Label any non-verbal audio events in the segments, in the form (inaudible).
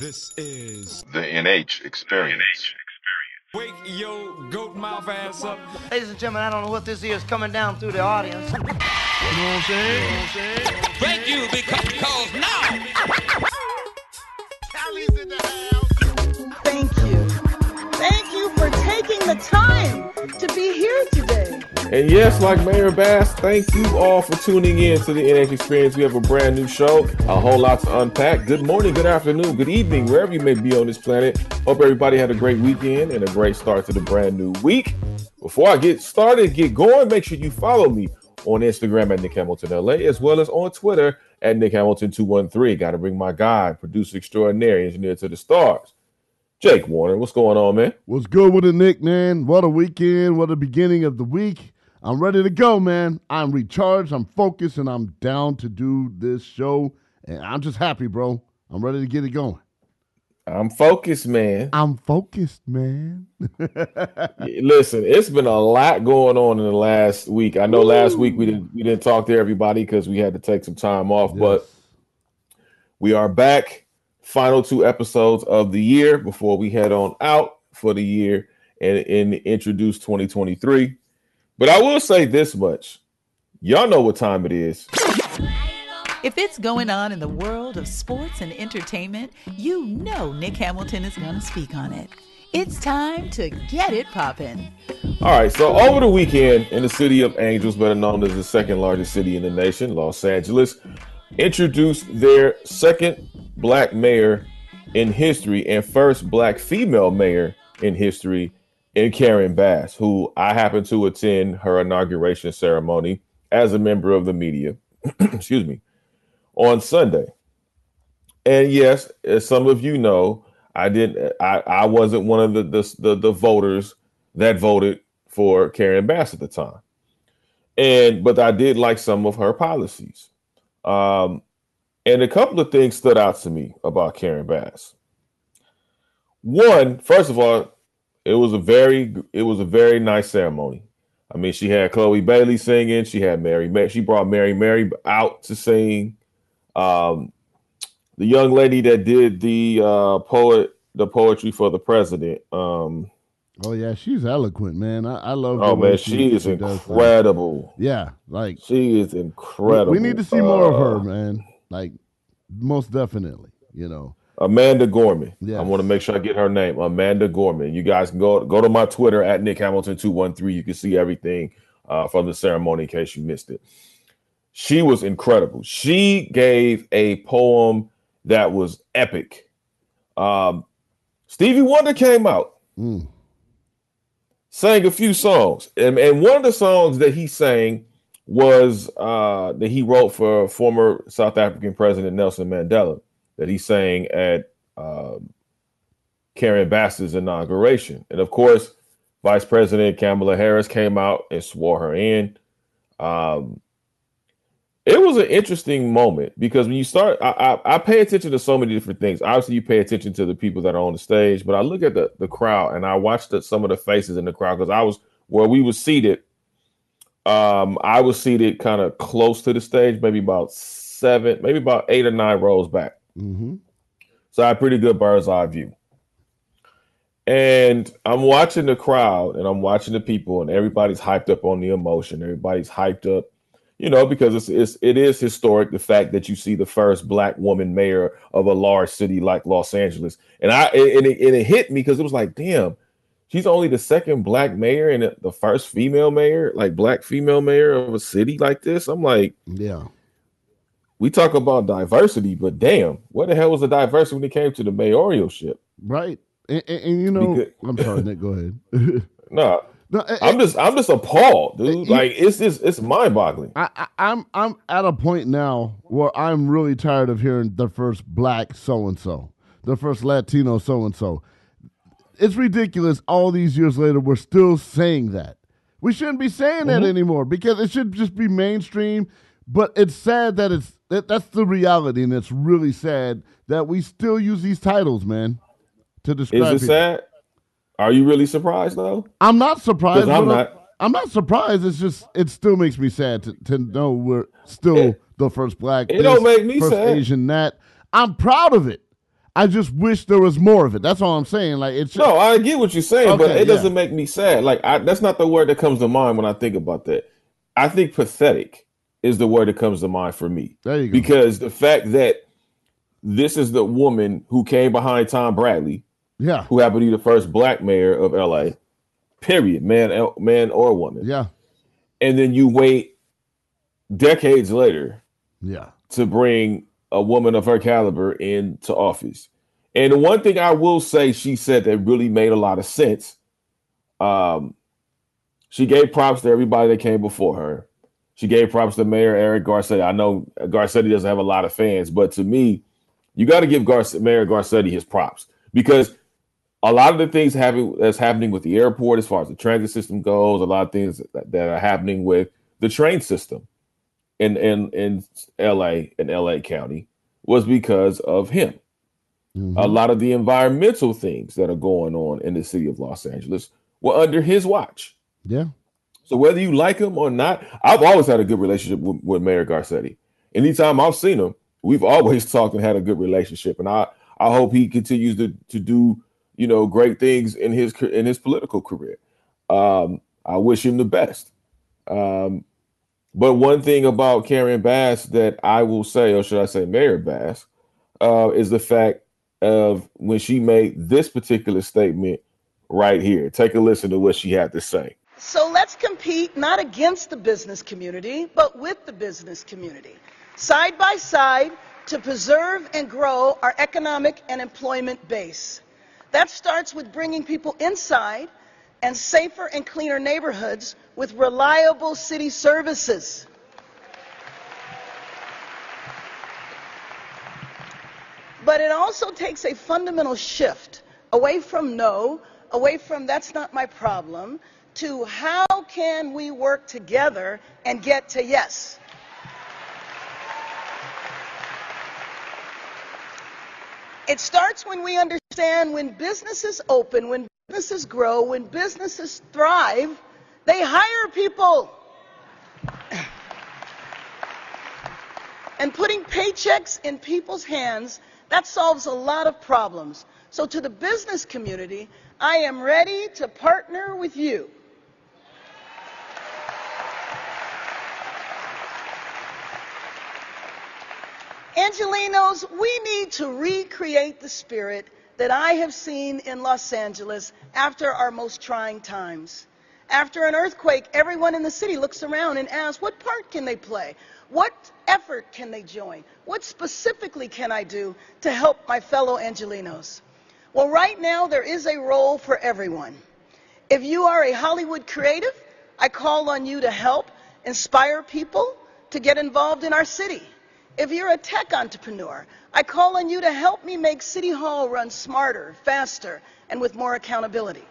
This is the NH experience. Wake Yo Goat Mouth ass up. Ladies and gentlemen, I don't know what this is coming down through the audience. You know what I'm saying? You know what I'm saying? Thank you because now Thank you. Thank you for taking the time to be here today. And yes, like Mayor Bass, thank you all for tuning in to the NH Experience. We have a brand new show, a whole lot to unpack. Good morning, good afternoon, good evening, wherever you may be on this planet. Hope everybody had a great weekend and a great start to the brand new week. Before I get started, get going, make sure you follow me on Instagram at Nick Hamilton LA, as well as on Twitter at Nick Hamilton 213. Got to bring my guy, producer extraordinary, engineer to the stars. Jake Warner, what's going on, man? What's good with it, Nick, man? What a weekend. What a beginning of the week. I'm ready to go, man. I'm recharged, I'm focused, and I'm down to do this show. And I'm just happy, bro. I'm ready to get it going. I'm focused, man. I'm focused, man. (laughs) Listen, it's been a lot going on in the last week. I know last week we didn't we didn't talk to everybody because we had to take some time off, but we are back. Final two episodes of the year before we head on out for the year and, and introduce 2023. But I will say this much. Y'all know what time it is. If it's going on in the world of sports and entertainment, you know Nick Hamilton is going to speak on it. It's time to get it poppin'. All right, so over the weekend in the city of Angels, better known as the second largest city in the nation, Los Angeles, introduced their second black mayor in history and first black female mayor in history in Karen Bass, who I happened to attend her inauguration ceremony as a member of the media. (clears throat) Excuse me on Sunday. And yes, as some of you know, I didn't. I, I wasn't one of the, the the the voters that voted for Karen Bass at the time, and but I did like some of her policies. Um, and a couple of things stood out to me about Karen Bass. One, first of all, it was a very it was a very nice ceremony. I mean, she had Chloe Bailey singing. She had Mary. She brought Mary Mary out to sing. Um, the young lady that did the uh, poet, the poetry for the president. Um, oh yeah, she's eloquent, man. I, I love. Her. Oh man, she, she is she incredible. Yeah, like she is incredible. We, we need to see uh, more of her, uh, man. Like most definitely, you know. Amanda Gorman. Yeah. I want to make sure I get her name. Amanda Gorman. You guys can go go to my Twitter at Nick Hamilton two one three. You can see everything uh, from the ceremony in case you missed it she was incredible. She gave a poem that was epic. Um, Stevie Wonder came out, mm. sang a few songs, and, and one of the songs that he sang was uh, that he wrote for former South African President Nelson Mandela that he sang at uh, Karen Bass's inauguration, and of course, Vice President Kamala Harris came out and swore her in. Um, it was an interesting moment because when you start, I, I, I, pay attention to so many different things. Obviously, you pay attention to the people that are on the stage, but I look at the the crowd and I watched the, some of the faces in the crowd because I was where we were seated. Um, I was seated kind of close to the stage, maybe about seven, maybe about eight or nine rows back. Mm-hmm. So I had pretty good bird's eye view. And I'm watching the crowd and I'm watching the people, and everybody's hyped up on the emotion. Everybody's hyped up you know, because it's, it's it is historic the fact that you see the first black woman mayor of a large city like Los Angeles, and I and it, and it hit me because it was like, damn, she's only the second black mayor and the first female mayor, like black female mayor of a city like this. I'm like, yeah. We talk about diversity, but damn, what the hell was the diversity when it came to the mayoralship? Right, and, and, and you know, because, I'm sorry, Nick. Go ahead. (laughs) (laughs) no, no, it, I'm just I'm just appalled, dude. It, like it's just it's mind boggling. I, I, I'm I'm at a point now where I'm really tired of hearing the first black so and so, the first Latino so and so. It's ridiculous. All these years later, we're still saying that. We shouldn't be saying mm-hmm. that anymore because it should just be mainstream. But it's sad that it's that, that's the reality, and it's really sad that we still use these titles, man, to describe. Is it people. sad? Are you really surprised though? I'm not surprised. I'm not. I'm not surprised. It's just it still makes me sad to, to know we're still it, the first black. It this, don't make me first sad. Asian that. I'm proud of it. I just wish there was more of it. That's all I'm saying. Like it's just, No, I get what you're saying, but Okay, it doesn't make me sad. Like I, that's not the word that comes to mind when I think about that. I think pathetic is the word that comes to mind for me there you go. because the fact that this is the woman who came behind Tom Bradley, yeah, who happened to be the first black mayor of LA, period, man, man or woman, yeah, and then you wait decades later yeah. to bring a woman of her caliber into office. And the one thing I will say she said that really made a lot of sense. Um, she gave props to everybody that came before her. She gave props to Mayor Eric Garcetti. I know Garcetti doesn't have a lot of fans, but to me, you got to give Mayor Garcetti his props because a lot of the things happen that's happening with the airport, as far as the transit system goes, a lot of things that, that are happening with the train system in in in LA and LA County was because of him. Mhm. A lot of the environmental things that are going on in the city of Los Angeles were under his watch. yeah. So whether you like him or not, I've always had a good relationship with, with Mayor Garcetti. Anytime I've seen him, we've always (laughs) talked and had a good relationship, and I I hope he continues to to do you know great things in his in his political career. Um, I wish him the best. Um, but one thing about Karen Bass that I will say, or should I say Mayor Bass, uh, is the fact of when she made this particular statement right here. Take a listen to what she had to say. So let's compete not against the business community, but with the business community, side by side to preserve and grow our economic and employment base. That starts with bringing people inside and safer and cleaner neighborhoods with reliable city services. But it also takes a fundamental shift away from no, away from that's not my problem, to how can we work together and get to yes. It starts when we understand when businesses open, when businesses grow, when businesses thrive, they hire people. And putting paychecks in people's hands, that solves a lot of problems. So, to the business community, I am ready to partner with you. Angelenos, we need to recreate the spirit that I have seen in Los Angeles after our most trying times. After an earthquake, everyone in the city looks around and asks, what part can they play? What effort can they join? What specifically can I do to help my fellow Angelenos? Well, right now, there is a role for everyone. If you are a Hollywood creative, I call on you to help inspire people to get involved in our city. If you're a tech entrepreneur, I call on you to help me make City Hall run smarter, faster, and with more accountability.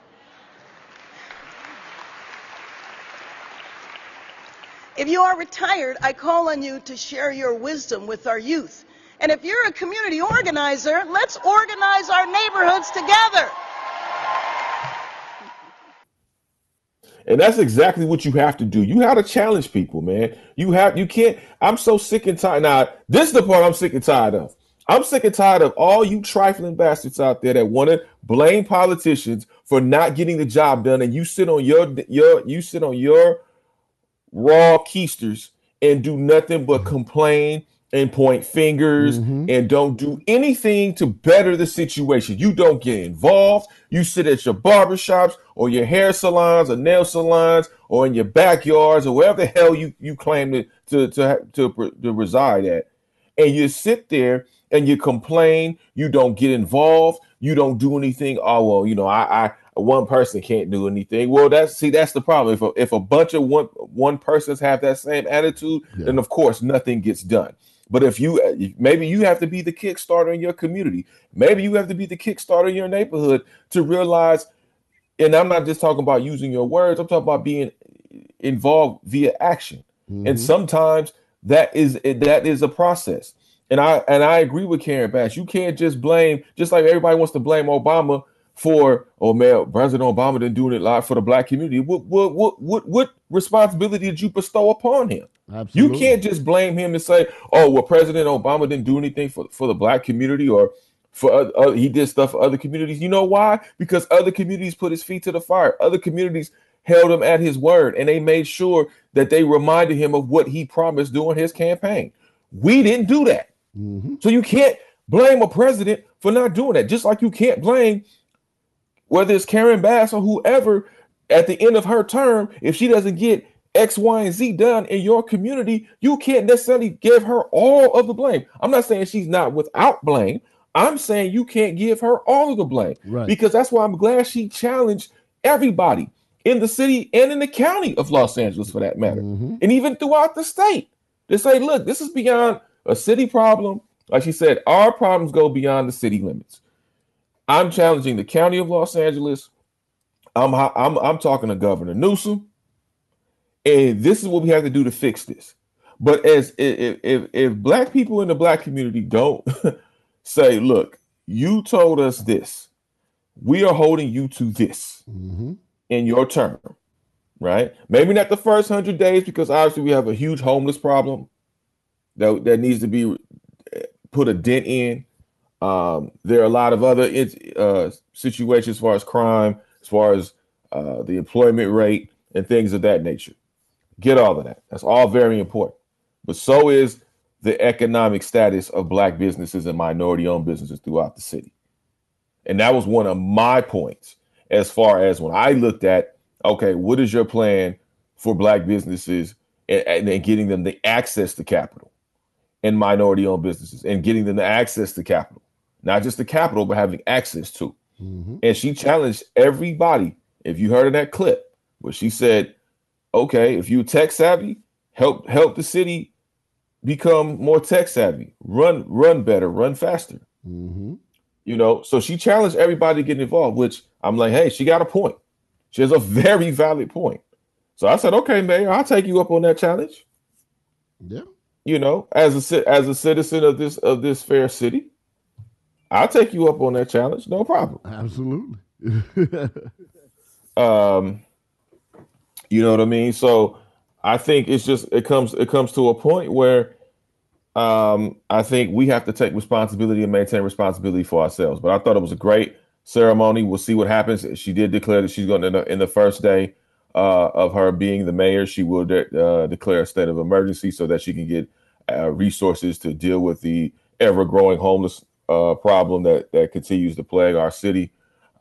If you are retired, I call on you to share your wisdom with our youth. And if you're a community organizer, let's organize our neighborhoods together. And that's exactly what you have to do. You have to challenge people, man. You have you can't. I'm so sick and tired. Now, this is the part I'm sick and tired of. I'm sick and tired of all you trifling bastards out there that want to blame politicians for not getting the job done, and you sit on your your you sit on your raw keisters and do nothing but complain and point fingers mm-hmm. and don't do anything to better the situation. You don't get involved. You sit at your barbershops or your hair salons or nail salons or in your backyards or wherever the hell you, you claim to, to, to, to, to reside at. And you sit there and you complain. You don't get involved. You don't do anything. Oh, well, you know, I, I one person can't do anything. Well, that's see, that's the problem. If a, if a bunch of one one persons have that same attitude, Yeah. then of course nothing gets done. But if you uh, maybe you have to be the kickstarter in your community, maybe you have to be the kickstarter in your neighborhood to realize. And I'm not just talking about using your words. I'm talking about being involved via action. And mm-hmm. sometimes that is eh, that is a process. And I and I agree with Karen Bass. You can't just blame, just like everybody wants to blame Obama for, oh man, President Obama didn't do it a lot for the black community. What what what what what responsibility did you bestow upon him? Absolutely. You can't just blame him and say, "Oh, well, President Obama didn't do anything for, for the black community," or for uh, uh, he did stuff for other communities. You know why? Because other communities put his feet to the fire. Other communities held him at his word, and they made sure that they reminded him of what he promised during his campaign. We didn't do that, mm-hmm. so you can't blame a president for not doing that. Just like you can't blame whether it's Karen Bass or whoever at the end of her term if she doesn't get X, Y, and Z done in your community, you can't necessarily give her all of the blame. I'm not saying she's not without blame. I'm saying you can't give her all of the blame right. because that's why I'm glad she challenged everybody in the city and in the county of Los Angeles, for that matter, mm-hmm. and even throughout the state to say, look, this is beyond a city problem. Like she said, our problems go beyond the city limits. I'm challenging the county of Los Angeles. I'm I'm I'm talking to Governor Newsom, and this is what we have to do to fix this. But as if if, if black people in the black community don't (laughs) say, look, you told us this, we are holding you to this mm-hmm. in your term, right? Maybe not the first hundred days because obviously we have a huge homeless problem that that needs to be eh, put a dent in. Um, there are a lot of other uh, situations as far as crime, as far as uh, the employment rate, and things of that nature. Get all of that. That's all very important. But so is the economic status of black businesses and minority owned businesses throughout the city. And that was one of my points as far as when I looked at, okay, what is your plan for black businesses and, and getting them the access to capital and minority owned businesses and getting them the access to capital, not just the capital, but having access to. Mm-hmm. And she challenged everybody. If you heard of that clip, where she said, okay, if you tech savvy, help help the city become more tech savvy, run run better, run faster. Mm-hmm. You know, so she challenged everybody to get involved, which I'm like, hey, she got a point. She has a very valid point. So I said, okay, Mayor, I'll take you up on that challenge. Yeah. You know, as a as a citizen of this of this fair city, I'll take you up on that challenge, no problem. Absolutely. (laughs) um, you know what I mean? So I think it's just it comes it comes to a point where um, I think we have to take responsibility and maintain responsibility for ourselves. But I thought it was a great ceremony. We'll see what happens. She did declare that she's going to in the first day uh, of her being the mayor, she will de- uh, declare a state of emergency so that she can get uh, resources to deal with the ever growing homeless uh, problem that that continues to plague our city.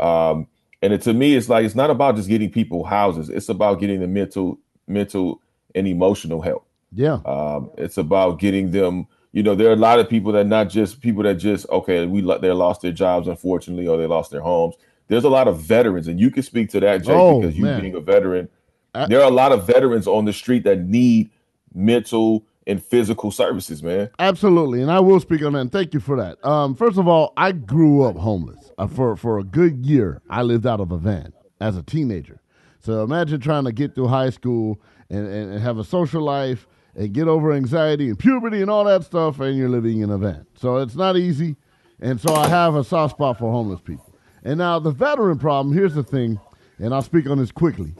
Um, and it, to me, it's like it's not about just getting people houses; it's about getting the mental mental and emotional help. Yeah. Um, it's about getting them. You know, there are a lot of people that not just people that just okay, we they lost their jobs unfortunately, or they lost their homes. There's a lot of veterans, and you can speak to that, Jay, oh, because you man. being a veteran. I, there are a lot of veterans on the street that need mental and physical services, man. Absolutely, and I will speak on that. And thank you for that. Um, first of all, I grew up homeless. Uh, for for a good year, I lived out of a van as a teenager. So imagine trying to get through high school and, and, and have a social life and get over anxiety and puberty and all that stuff, and you're living in a van. So it's not easy. And so I have a soft spot for homeless people. And now the veteran problem, here's the thing, and I'll speak on this quickly.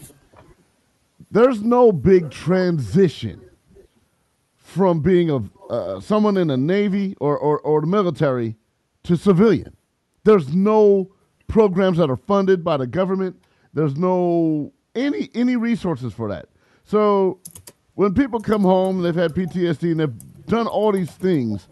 There's no big transition from being a uh, someone in the Navy or, or, or the military to civilian. There's no programs that are funded by the government. There's no any any resources for that. So when people come home, they've had PTSD and they've done all these things,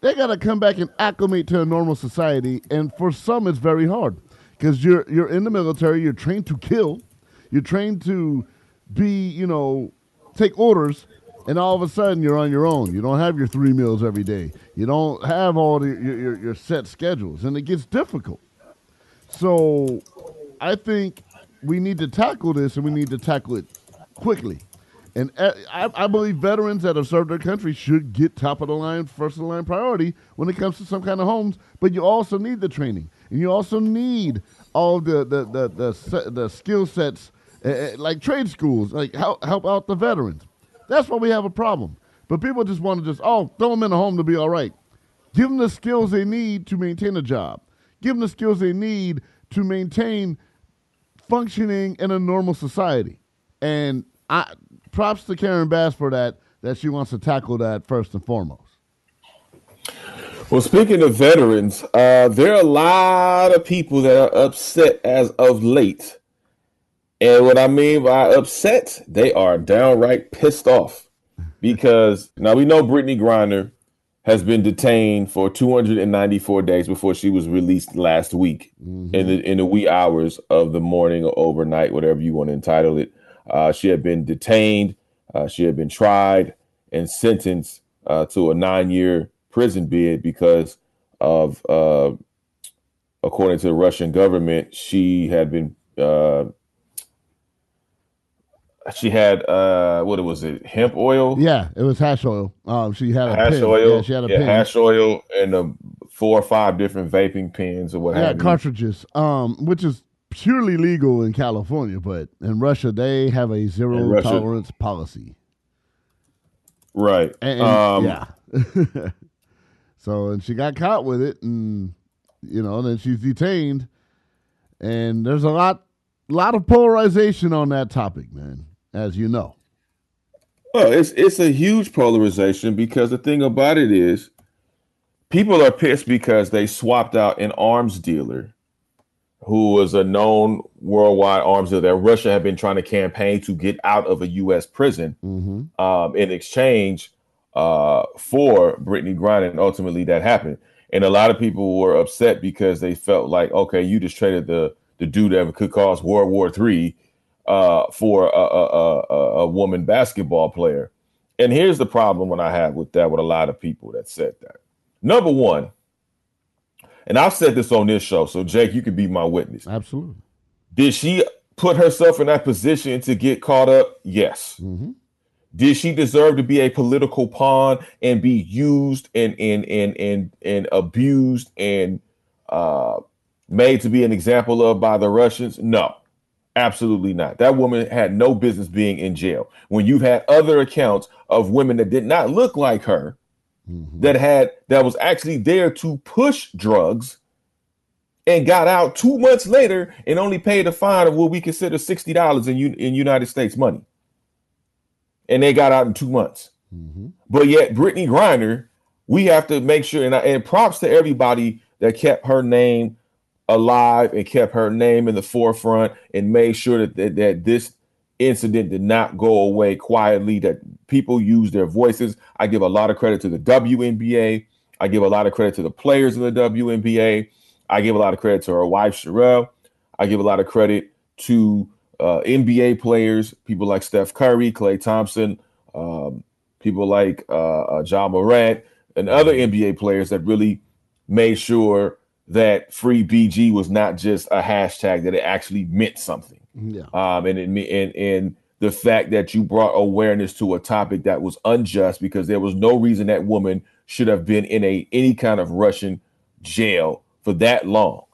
they got to come back and acclimate to a normal society. And for some, it's very hard because you're you're in the military, you're trained to kill, you're trained to be, you know, take orders, and all of a sudden you're on your own. You don't have your three meals every day. You don't have all the, your, your, your set schedules, and it gets difficult. So, I think we need to tackle this, and we need to tackle it quickly. And uh, I, I, believe veterans that have served their country should get top of the line, first of the line priority when it comes to some kind of homes. But you also need the training, and you also need all the the the the, the skill sets, uh, like trade schools, like help help out the veterans. That's why we have a problem. But people just want to just oh throw them in a home to be all right. Give them the skills they need to maintain a job. Give them the skills they need to maintain functioning in a normal society. And I props to Karen Bass for that. That she wants to tackle that first and foremost. Well, speaking of veterans, uh, there are a lot of people that are upset as of late. And what I mean by upset, they are downright pissed off because now we know Brittney Griner has been detained for 294 days before she was released last week mm-hmm. in the in the wee hours of the morning or overnight, whatever you want to entitle it. Uh, she had been detained, uh, she had been tried and sentenced uh, to a nine year prison bid because of, uh, according to the Russian government, she had been. She had uh what was it? Hemp oil? Yeah it was hash oil. Um she had a hash pin. oil? Yeah, she had a yeah, hash oil and the four or five different vaping pens or what yeah have cartridges. You. um which is purely legal in california but in russia they have a zero Russia, tolerance policy. Right. And, and, um yeah. (laughs) So and she got caught with it, and you know, then she's detained. And there's a lot, lot of polarization on that topic, man. As you know. Well, it's it's a huge polarization because the thing about it is, people are pissed because they swapped out an arms dealer who was a known worldwide arms dealer that Russia had been trying to campaign to get out of a U.S. prison mm-hmm. um, in exchange uh, for Brittney Griner, and ultimately that happened. And a lot of people were upset because they felt like, okay, you just traded the the dude that could cause World War Three uh, for a, a, a, a woman basketball player. And here's the problem when I have with that with a lot of people that said that. Number one, and I've said this on this show, so Jake, you can be my witness. Absolutely. Did she put herself in that position to get caught up? Yes. Mm-hmm. Did she deserve to be a political pawn and be used and and and and, and abused and uh, made to be an example of by the Russians? No, absolutely not. That woman had no business being in jail. When you've had other accounts of women that did not look like her, mm-hmm. that had that was actually there to push drugs and got out two months later and only paid a fine of what we consider sixty dollars in in United States money and they got out in two months. Mm-hmm. But yet, Brittney Griner, we have to make sure, and, I, and props to everybody that kept her name alive and kept her name in the forefront and made sure that, that, that this incident did not go away quietly, that people use their voices. I give a lot of credit to the WNBA. I give a lot of credit to the players in the WNBA. I give a lot of credit to her wife, Cherelle. I give a lot of credit to uh, NBA players, people like Steph Curry, Klay Thompson, um, people like uh, uh, Ja Morant, and other NBA players that really made sure that free BG was not just a hashtag; that it actually meant something. Yeah. Um, and it and and the fact that you brought awareness to a topic that was unjust because there was no reason that woman should have been in a any kind of Russian jail for that long.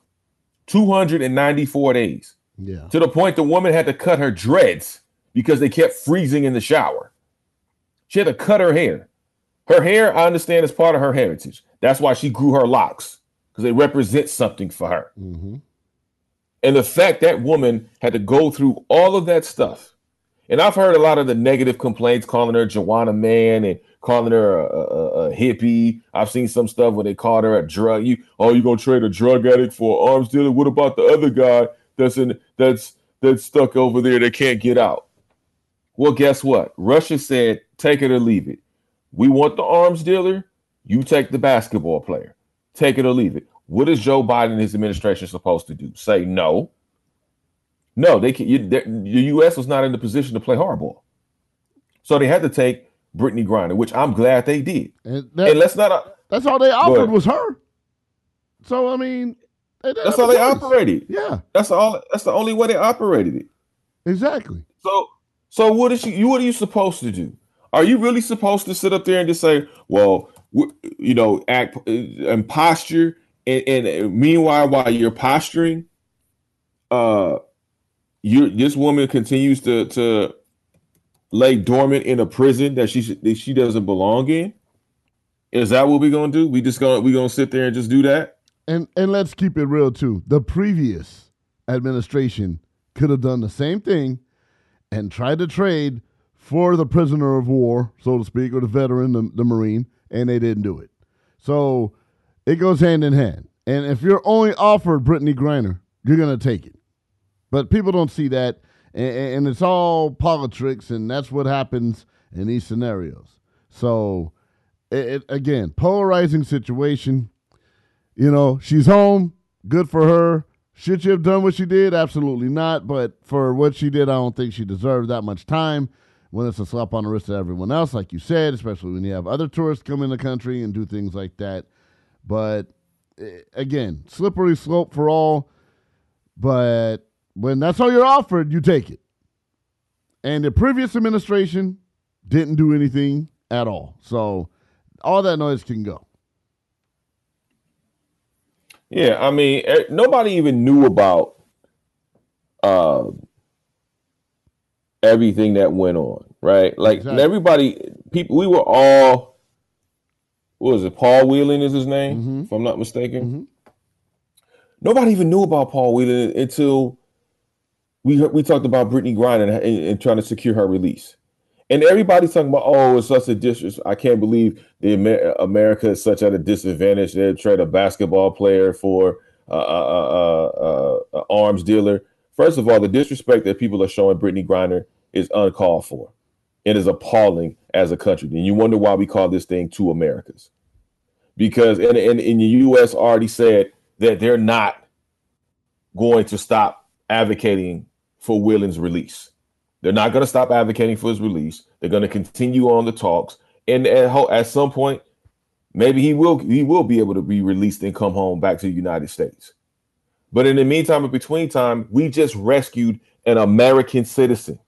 294 days. Yeah. To the point the woman had to cut her dreads because they kept freezing in the shower. She had to cut her hair. Her hair, I understand, is part of her heritage. That's why she grew her locks because they represent something for her. Mm-hmm. And the fact that woman had to go through all of that stuff, and I've heard a lot of the negative complaints calling her Joanna Man and calling her a, a, a, hippie. I've seen some stuff where they called her a drug. You oh, you gonna trade a drug addict for arms dealer? What about the other guy that's in that's that's stuck over there that can't get out. Well, guess what? Russia said, take it or leave it. We want the arms dealer. You take the basketball player. Take it or leave it. What is Joe Biden and his administration supposed to do? Say no. No, they can. You, the U.S. was not in the position to play hardball, so they had to take Brittney Griner, which I'm glad they did. And, that, and let's not. Uh, that's all they offered was her. So I mean, that's how they operated. Yeah, that's all. That's the only way they operated it. Exactly. So, so what is you? What are you supposed to do? Are you really supposed to sit up there and just say, "Well, you know, act uh, and posture," and, and meanwhile, while you're posturing, uh, you this woman continues to to lay dormant in a prison that she that she doesn't belong in. Is that what we're gonna do? We just gonna we gonna sit there and just do that? and and let's keep it real too. The previous administration could have done the same thing and tried to trade for the prisoner of war, so to speak, or the veteran, the, the Marine, and they didn't do it. So it goes hand in hand. And if you're only offered Brittney Griner, you're gonna take it. But people don't see that, and, and it's all politics, and that's what happens in these scenarios. So, it, it, again, polarizing situation. You know, she's home. Good for her. Should she have done what she did? Absolutely not. But for what she did, I don't think she deserved that much time. When it's a slap on the wrist to everyone else, like you said, especially when you have other tourists come in the country and do things like that. But eh, again, slippery slope for all. But when that's all you're offered, you take it. And the previous administration didn't do anything at all. So all that noise can go. Yeah, I mean, eh, nobody even knew about uh, everything that went on, right? Like Exactly. everybody, people, we were all. What was it? Paul Whelan is his name, if I'm not mistaken. Nobody even knew about Paul Whelan until we heard, we talked about Brittney Griner and, and, and trying to secure her release. And everybody's talking about, oh, it's such a dis. I can't believe the Amer- America is such at a disadvantage. They trade a basketball player for uh, uh, uh, uh, uh, arms dealer. First of all, the disrespect that people are showing Brittney Griner is uncalled for. It is appalling as a country. And you wonder why we call this thing two Americas. Because in, the U.S. already said that they're not going to stop advocating for Whelan's release. They're not going to stop advocating for his release. They're going to continue on the talks, and at, ho- at some point, maybe he will he will be able to be released and come home back to the United States. But in the meantime, in between time, we just rescued an American citizen.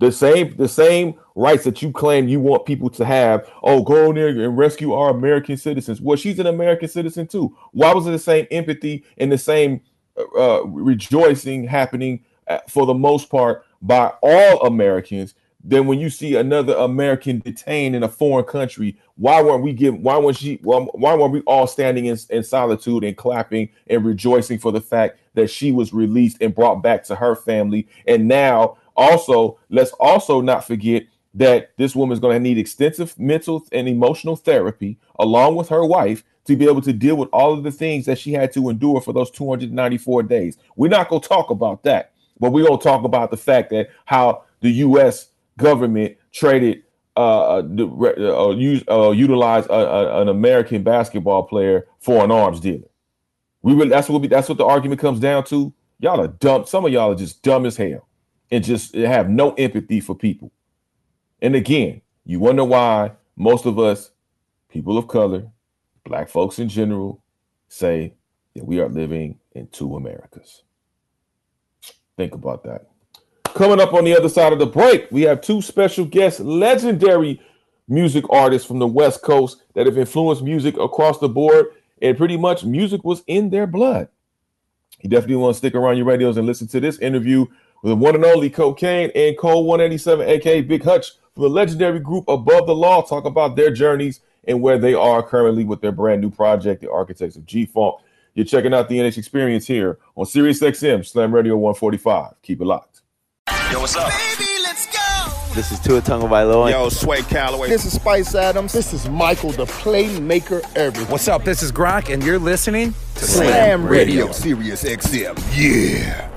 The same the same rights that you claim you want people to have. Oh, go in there and rescue our American citizens. Well, she's an American citizen too. Why was it the same empathy and the same uh, rejoicing happening uh, for the most part by all Americans? Then when you see another American detained in a foreign country, why weren't we giving? Why weren't she? Why, why weren't we all standing in, in solitude and clapping and rejoicing for the fact that she was released and brought back to her family? And now, also, let's also not forget that this woman is going to need extensive mental and emotional therapy along with her wife to be able to deal with all of the things that she had to endure for those 294 days. We're not going to talk about that, but we're going to talk about the fact that how the U.S. government traded uh, the, uh, use, uh, utilized a, a, an American basketball player for an arms dealer. We really, that's what we, that's what the argument comes down to. Y'all are dumb. Some of y'all are just dumb as hell and just have no empathy for people. And again, you wonder why most of us, people of color, black folks in general, say that we are living in two Americas. Think about that. Coming up on the other side of the break, we have two special guests, legendary music artists from the West Coast that have influenced music across the board, and pretty much music was in their blood. You definitely want to stick around your radios and listen to this interview with the one and only Kokane and Cold 187, aka Big Hutch, from the legendary group Above the Law, talk about their journeys and where they are currently with their brand new project, The Architects of G Funk. You're checking out the NH Experience here on Sirius XM, Slam Radio 145. Keep it locked. Yo, what's up? Baby, let's go. This is Tua Tagovailoa. Yo, Sway Calloway. This is Spice Adams. This is Michael, the playmaker everything. What's up? This is Gronk, and you're listening to Slam Radio, Sirius XM. Yeah.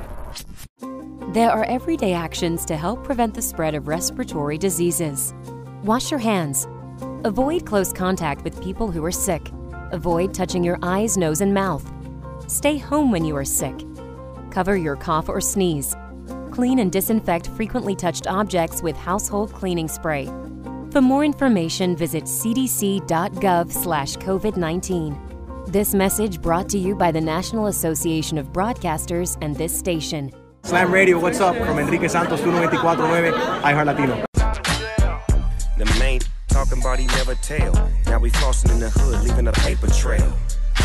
There are everyday actions to help prevent the spread of respiratory diseases. Wash your hands. Avoid close contact with people who are sick. Avoid touching your eyes, nose, and mouth. Stay home when you are sick. Cover your cough or sneeze. Clean and disinfect frequently touched objects with household cleaning spray. For more information, visit cdc.gov/covid19. This message brought to you by the National Association of Broadcasters and this station. Slam Radio, what's up? From Enrique Santos, 1249, iHeart Latino. The main talking about he never tell. Now we flossing in the hood, leaving a paper trail.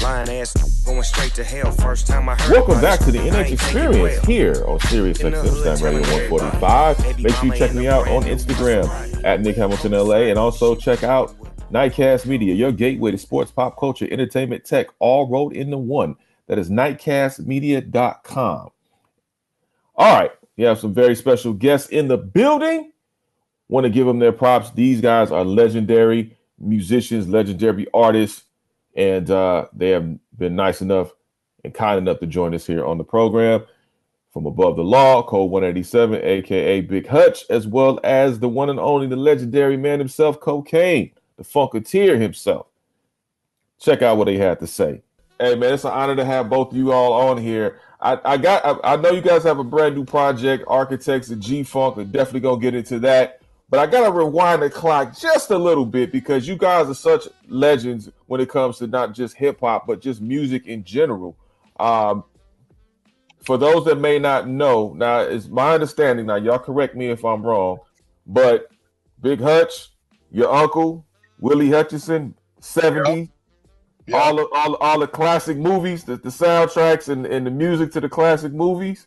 Lying ass going straight to hell. First time I heard Welcome back to the NH ain't take it Experience well. here on Sirius XM Slam Radio 145. Make sure you check me out on Instagram at Nick Hamilton LA and also check out Nightcast Media, your gateway to sports, pop culture, entertainment, tech, all rolled into one. That is nightcastmedia.com. All right, we have some very special guests in the building. Want to give them their props. These guys are legendary musicians, legendary artists. And uh, they have been nice enough and kind enough to join us here on the program from above the law, Cold 187, aka Big Hutch, as well as the one and only, the legendary man himself, Kokane, the Funketeer himself. Check out what he had to say. Hey man, it's an honor to have both of you all on here. I, I got I, I know you guys have a brand new project, Architects of G Funk. We're definitely gonna get into that. But I gotta rewind the clock just a little bit because you guys are such legends when it comes to not just hip hop, but just music in general. Um, for those that may not know, now it's my understanding. Now, y'all correct me if I'm wrong, but Big Hutch, your uncle Willie Hutchinson, seventy, yep. Yep. all the, all all the classic movies, the, the soundtracks and, and the music to the classic movies.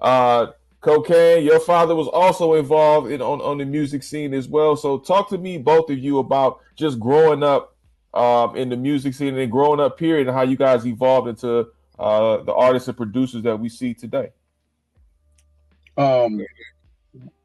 Uh, Kokane, your father was also involved in on, on the music scene as well. So, talk to me, both of you, about just growing up um, in the music scene and growing up period, and how you guys evolved into uh, the artists and producers that we see today? Um,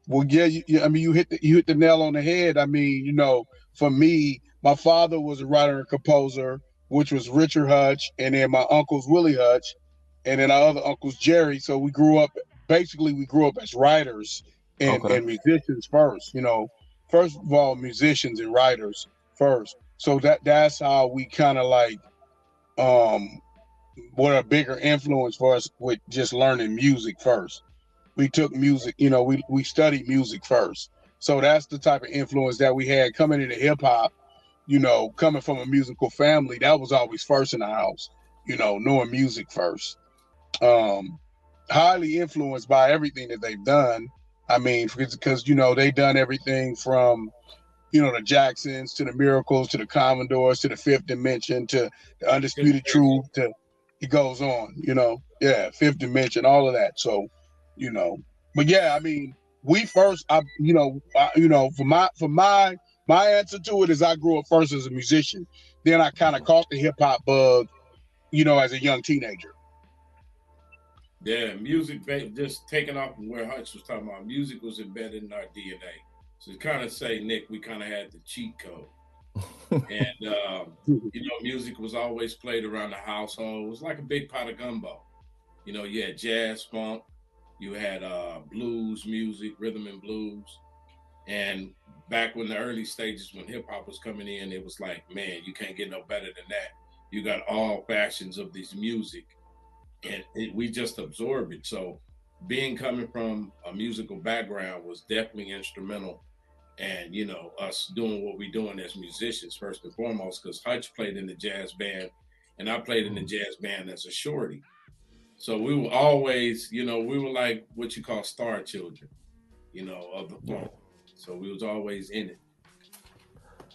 well, yeah, you, I mean, you hit the, you hit the nail on the head. I mean, you know, for me, my father was a writer and composer, which was Richard Hutch, and then my uncle's Willie Hutch, and then our other uncle's Jerry. So we grew up basically we grew up as writers and, okay. and musicians first. You know, first of all, musicians and writers first. So that that's how we kind of like um what a bigger influence for us with just learning music first. We took music, you know, we we studied music first. So that's the type of influence that we had coming into hip hop, you know, coming from a musical family. That was always first in the house, you know, knowing music first. Um, highly influenced by everything that they've done. I mean, because you know they've done everything from you know the Jacksons to the Miracles to the Commodores to the Fifth Dimension to the Undisputed Truth to it goes on, you know. Yeah, fifth dimension, all of that. So, you know, but yeah, I mean, we first, I, you know, I, you know, for my, for my, my answer to it is I grew up first as a musician. Then I kind of caught the hip hop bug, you know, as a young teenager. Yeah, music just taking off from where Hutch was talking about. Music was embedded in our DNA. So kind of say, Nick, we kind of had the cheat code (laughs) and um, you know, music was always played around the household. It was like a big pot of gumbo. You know, you had jazz, funk, you had uh, blues music, rhythm and blues, and back when the early stages when hip hop was coming in, it was like, man, you can't get no better than that. You got all fashions of this music, and it, we just absorbed it. So, being coming from a musical background was definitely instrumental and you know us doing what we're doing as musicians first and foremost because hutch played in the jazz band and i played in the jazz band as a shorty. So we were always you know we were like what you call star children you know of the funk so we was always in it.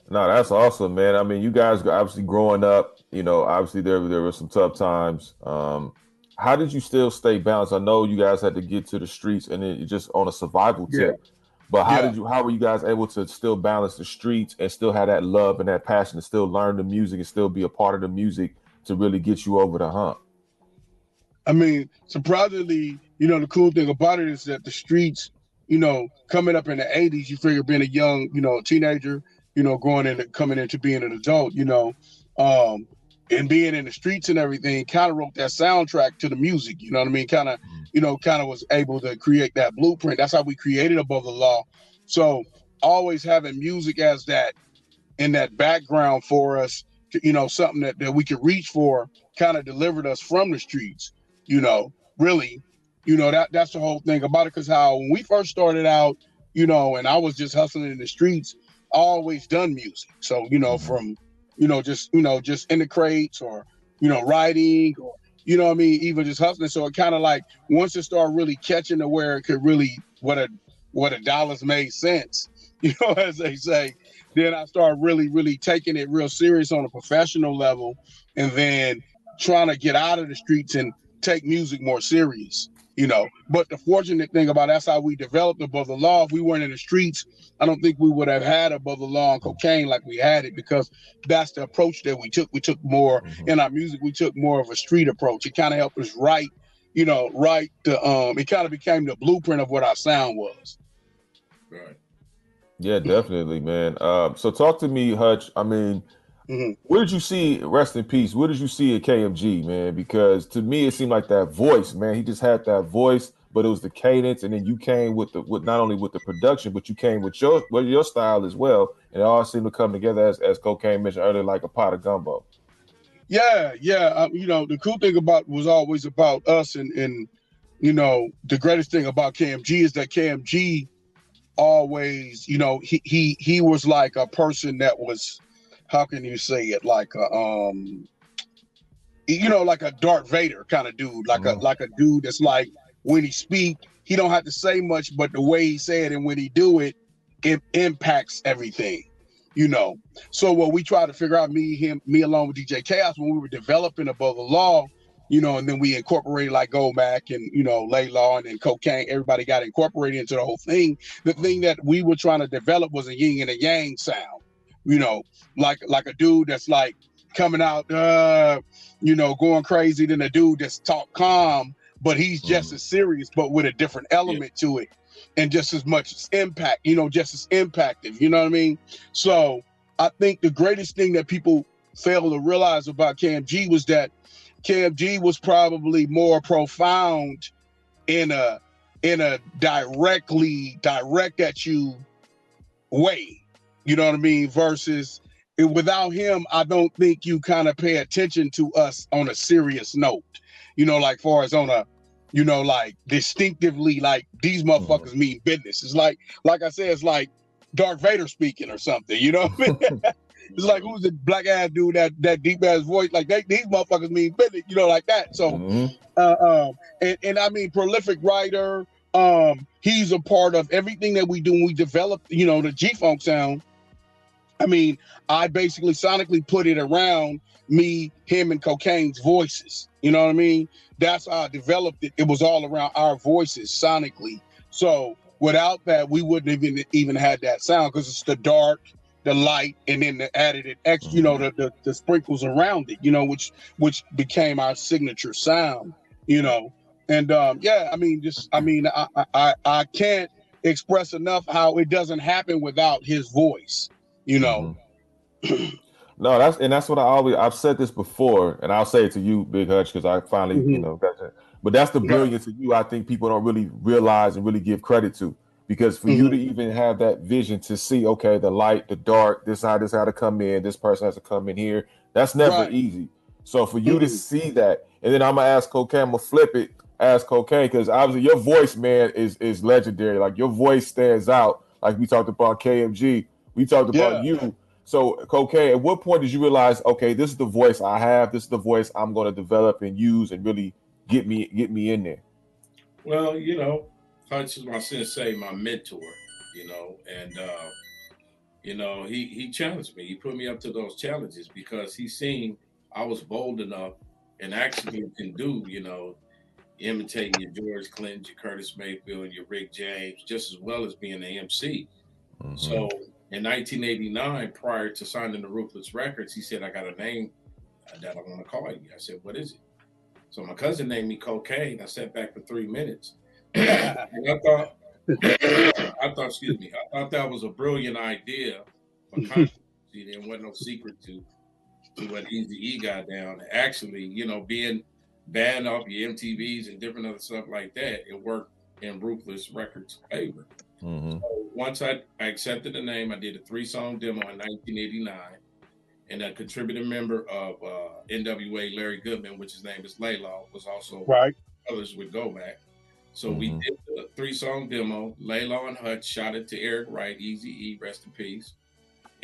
No that's awesome man. I mean you guys obviously growing up you know obviously there there were some tough times. Um how did you still stay balanced i know you guys had to get to the streets and then just on a survival tip yeah but how yeah. did you? How were you guys able to still balance the streets and still have that love and that passion to still learn the music and still be a part of the music to really get you over the hump? I mean, surprisingly, you know, the cool thing about it is that the streets, you know, coming up in the '80s, you figure being a young, you know, teenager, you know, growing into coming into being an adult, you know, um, and being in the streets and everything, kind of wrote that soundtrack to the music. You know what I mean? Kind of, mm-hmm. you know, kind of was able to create that blueprint. That's how we created Above the Law. So always having music as that in that background for us, to, you know, something that, that we could reach for, kind of delivered us from the streets. You know, really, you know that that's the whole thing about it. Because how when we first started out, you know, and I was just hustling in the streets, I always done music. So you know, mm-hmm. from you know, just you know, just in the crates or you know, writing or you know I mean, even just hustling. So it kind of like once it started really catching to where it could really what a what a dollars made sense, (laughs) you know, as they say. Then I started really, really taking it real serious on a professional level, and then trying to get out of the streets and take music more serious you know. But the fortunate thing about that's how we developed above the law. If we weren't in the streets, I don't think we would have had above the law and Kokane like we had it because that's the approach that we took. We took more mm-hmm. in our music. We took more of a street approach. It kind of helped us write, you know, write the um. It kind of became the blueprint of what our sound was. Right. Yeah, definitely, man. Uh, so talk to me, Hutch. I mean, Mm-hmm. Where did you see rest in peace? Where did you see at KMG, man? Because to me, it seemed like that voice, man. He just had that voice, but it was the cadence, and then you came with the with not only with the production, but you came with your with your style as well, and it all seemed to come together as as Kokane mentioned earlier, like a pot of gumbo. Yeah, yeah. Um, you know, the cool thing about was always about us, and and you know, the greatest thing about KMG is that KMG always, you know, he he he was like a person that was how can you say it like a um you know like a Darth Vader kind of dude like mm-hmm. a like a dude that's like when he speak he don't have to say much but the way he say it and when he do it it impacts everything you know so what we try to figure out me him me along with DJ Chaos when we were developing above the law you know, and then we incorporated like Goldmac and you know Law and then Kokane. Everybody got incorporated into the whole thing. The thing that we were trying to develop was a yin and a yang sound you know, like like a dude that's like coming out, uh, you know, going crazy than a dude that's talk calm, but he's just mm. as serious, but with a different element yeah. to it, and just as much impact, you know, just as impactive. You know what I mean? So I think the greatest thing that people fail to realize about KMG was that KMG was probably more profound in a in a directly direct at you way you know what I mean? Versus without him, I don't think you kind of pay attention to us on a serious note. You know, like far as on a, you know, like distinctively, like these motherfuckers mm-hmm. mean business. It's like, like I said, it's like Darth Vader speaking or something. You know what I mean? (laughs) it's like who's the black ass dude that that deep ass voice? Like they, these motherfuckers mean business. You know, like that. So, mm-hmm. uh, um, and and I mean, prolific writer. Um, he's a part of everything that we do. When we develop, you know, the G Funk sound I mean, I basically sonically put it around me, him, and Kokane's voices. You know what I mean? That's how I developed it. It was all around our voices sonically. So without that, we wouldn't even even had that sound because it's the dark, the light, and then the added extra, you know, the, the the sprinkles around it, you know, which which became our signature sound, you know. And um, yeah, I mean, just I mean, I I I can't express enough how it doesn't happen without his voice you know. Mm-hmm. no, that's and that's what I always I've said this before, and I'll say it to you, Big Hutch, because I finally, mm-hmm. you know, that's. But that's the brilliance yeah. of you. I think people don't really realize and really give credit to. Because for mm-hmm. you to even have that vision to see, okay, the light, the dark, this how this how to come in, this person has to come in here. That's never right. easy. So for you mm-hmm. to see that, and then I'm gonna ask Kokane, I'm gonna flip it, ask Kokane, because obviously your voice, man, is is legendary. Like your voice stands out. Like we talked about KMG. We talked about yeah. you. So, Kokane, at what point did you realize, okay, this is the voice I have, this is the voice I'm going to develop and use and really get me get me in there? Well, you know, Hutch is my sensei, my mentor, you know, and uh, you know, he he challenged me. He put me up to those challenges because he seen I was bold enough and actually can do, you know, imitating your George Clinton, your Curtis Mayfield, and your Rick James, just as well as being an MC. Mm-hmm. So in 1989, prior to signing the Ruthless Records, he said, I got a name that I want to call you. I said, What is it? So my cousin named me Kokane. I sat back for three minutes. (clears throat) and I thought, I thought, excuse me, I thought that was a brilliant idea for (laughs) controversy. there wasn't no secret to to what Easy E got down. Actually, you know, being banned off your MTVs and different other stuff like that, it worked in Ruthless Records' favor. Mm-hmm. So once I, I accepted the name, I did a three song demo in 1989. And a contributing member of uh, NWA, Larry Goodman, which his name is Laylaw, was also right. others would go back. So mm-hmm. we did a three song demo. Laylaw and Hutch shot it to Eric Wright, Easy E, rest in peace.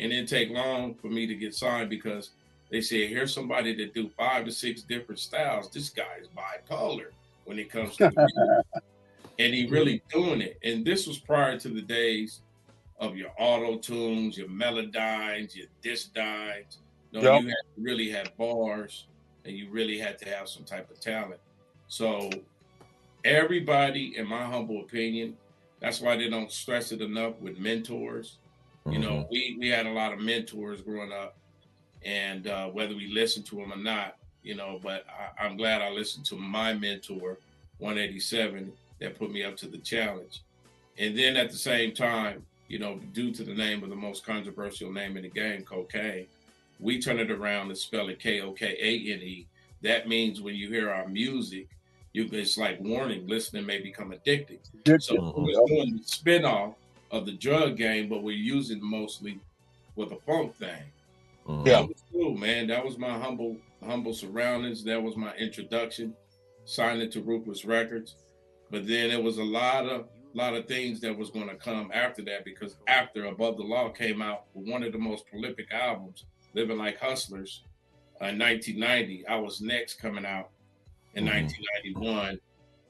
And it didn't take long for me to get signed because they said, here's somebody that do five to six different styles. This guy is bipolar when it comes to (laughs) and he really doing it. And this was prior to the days of your auto tunes, your Melodynes, your disc dynes. No, yep. you had to really had bars, and you really had to have some type of talent. So everybody, in my humble opinion, that's why they don't stress it enough with mentors. Mm-hmm. You know, mm-hmm. we we had a lot of mentors growing up, and uh, whether we listened to them or not, you know, but I, I'm glad I listened to my mentor, 187 that put me up to the challenge. And then at the same time, you know, due to the name of the most controversial name in the game, cocaine, We turn it around and spell it K O K A N E. That means when you hear our music, you it's like warning, listening may become addicted. So we're doing the spin-off of the drug game, but we're using mostly with a funk thing. Mm-hmm. Yeah. That was cool, man. That was my humble, humble surroundings. That was my introduction, signing to Ruthless Records. But then it was a lot of lot of things that was going to come after that because after Above the Law came out one of the most prolific albums, Living Like Hustlers, uh, in 1990. I was next coming out in 1991,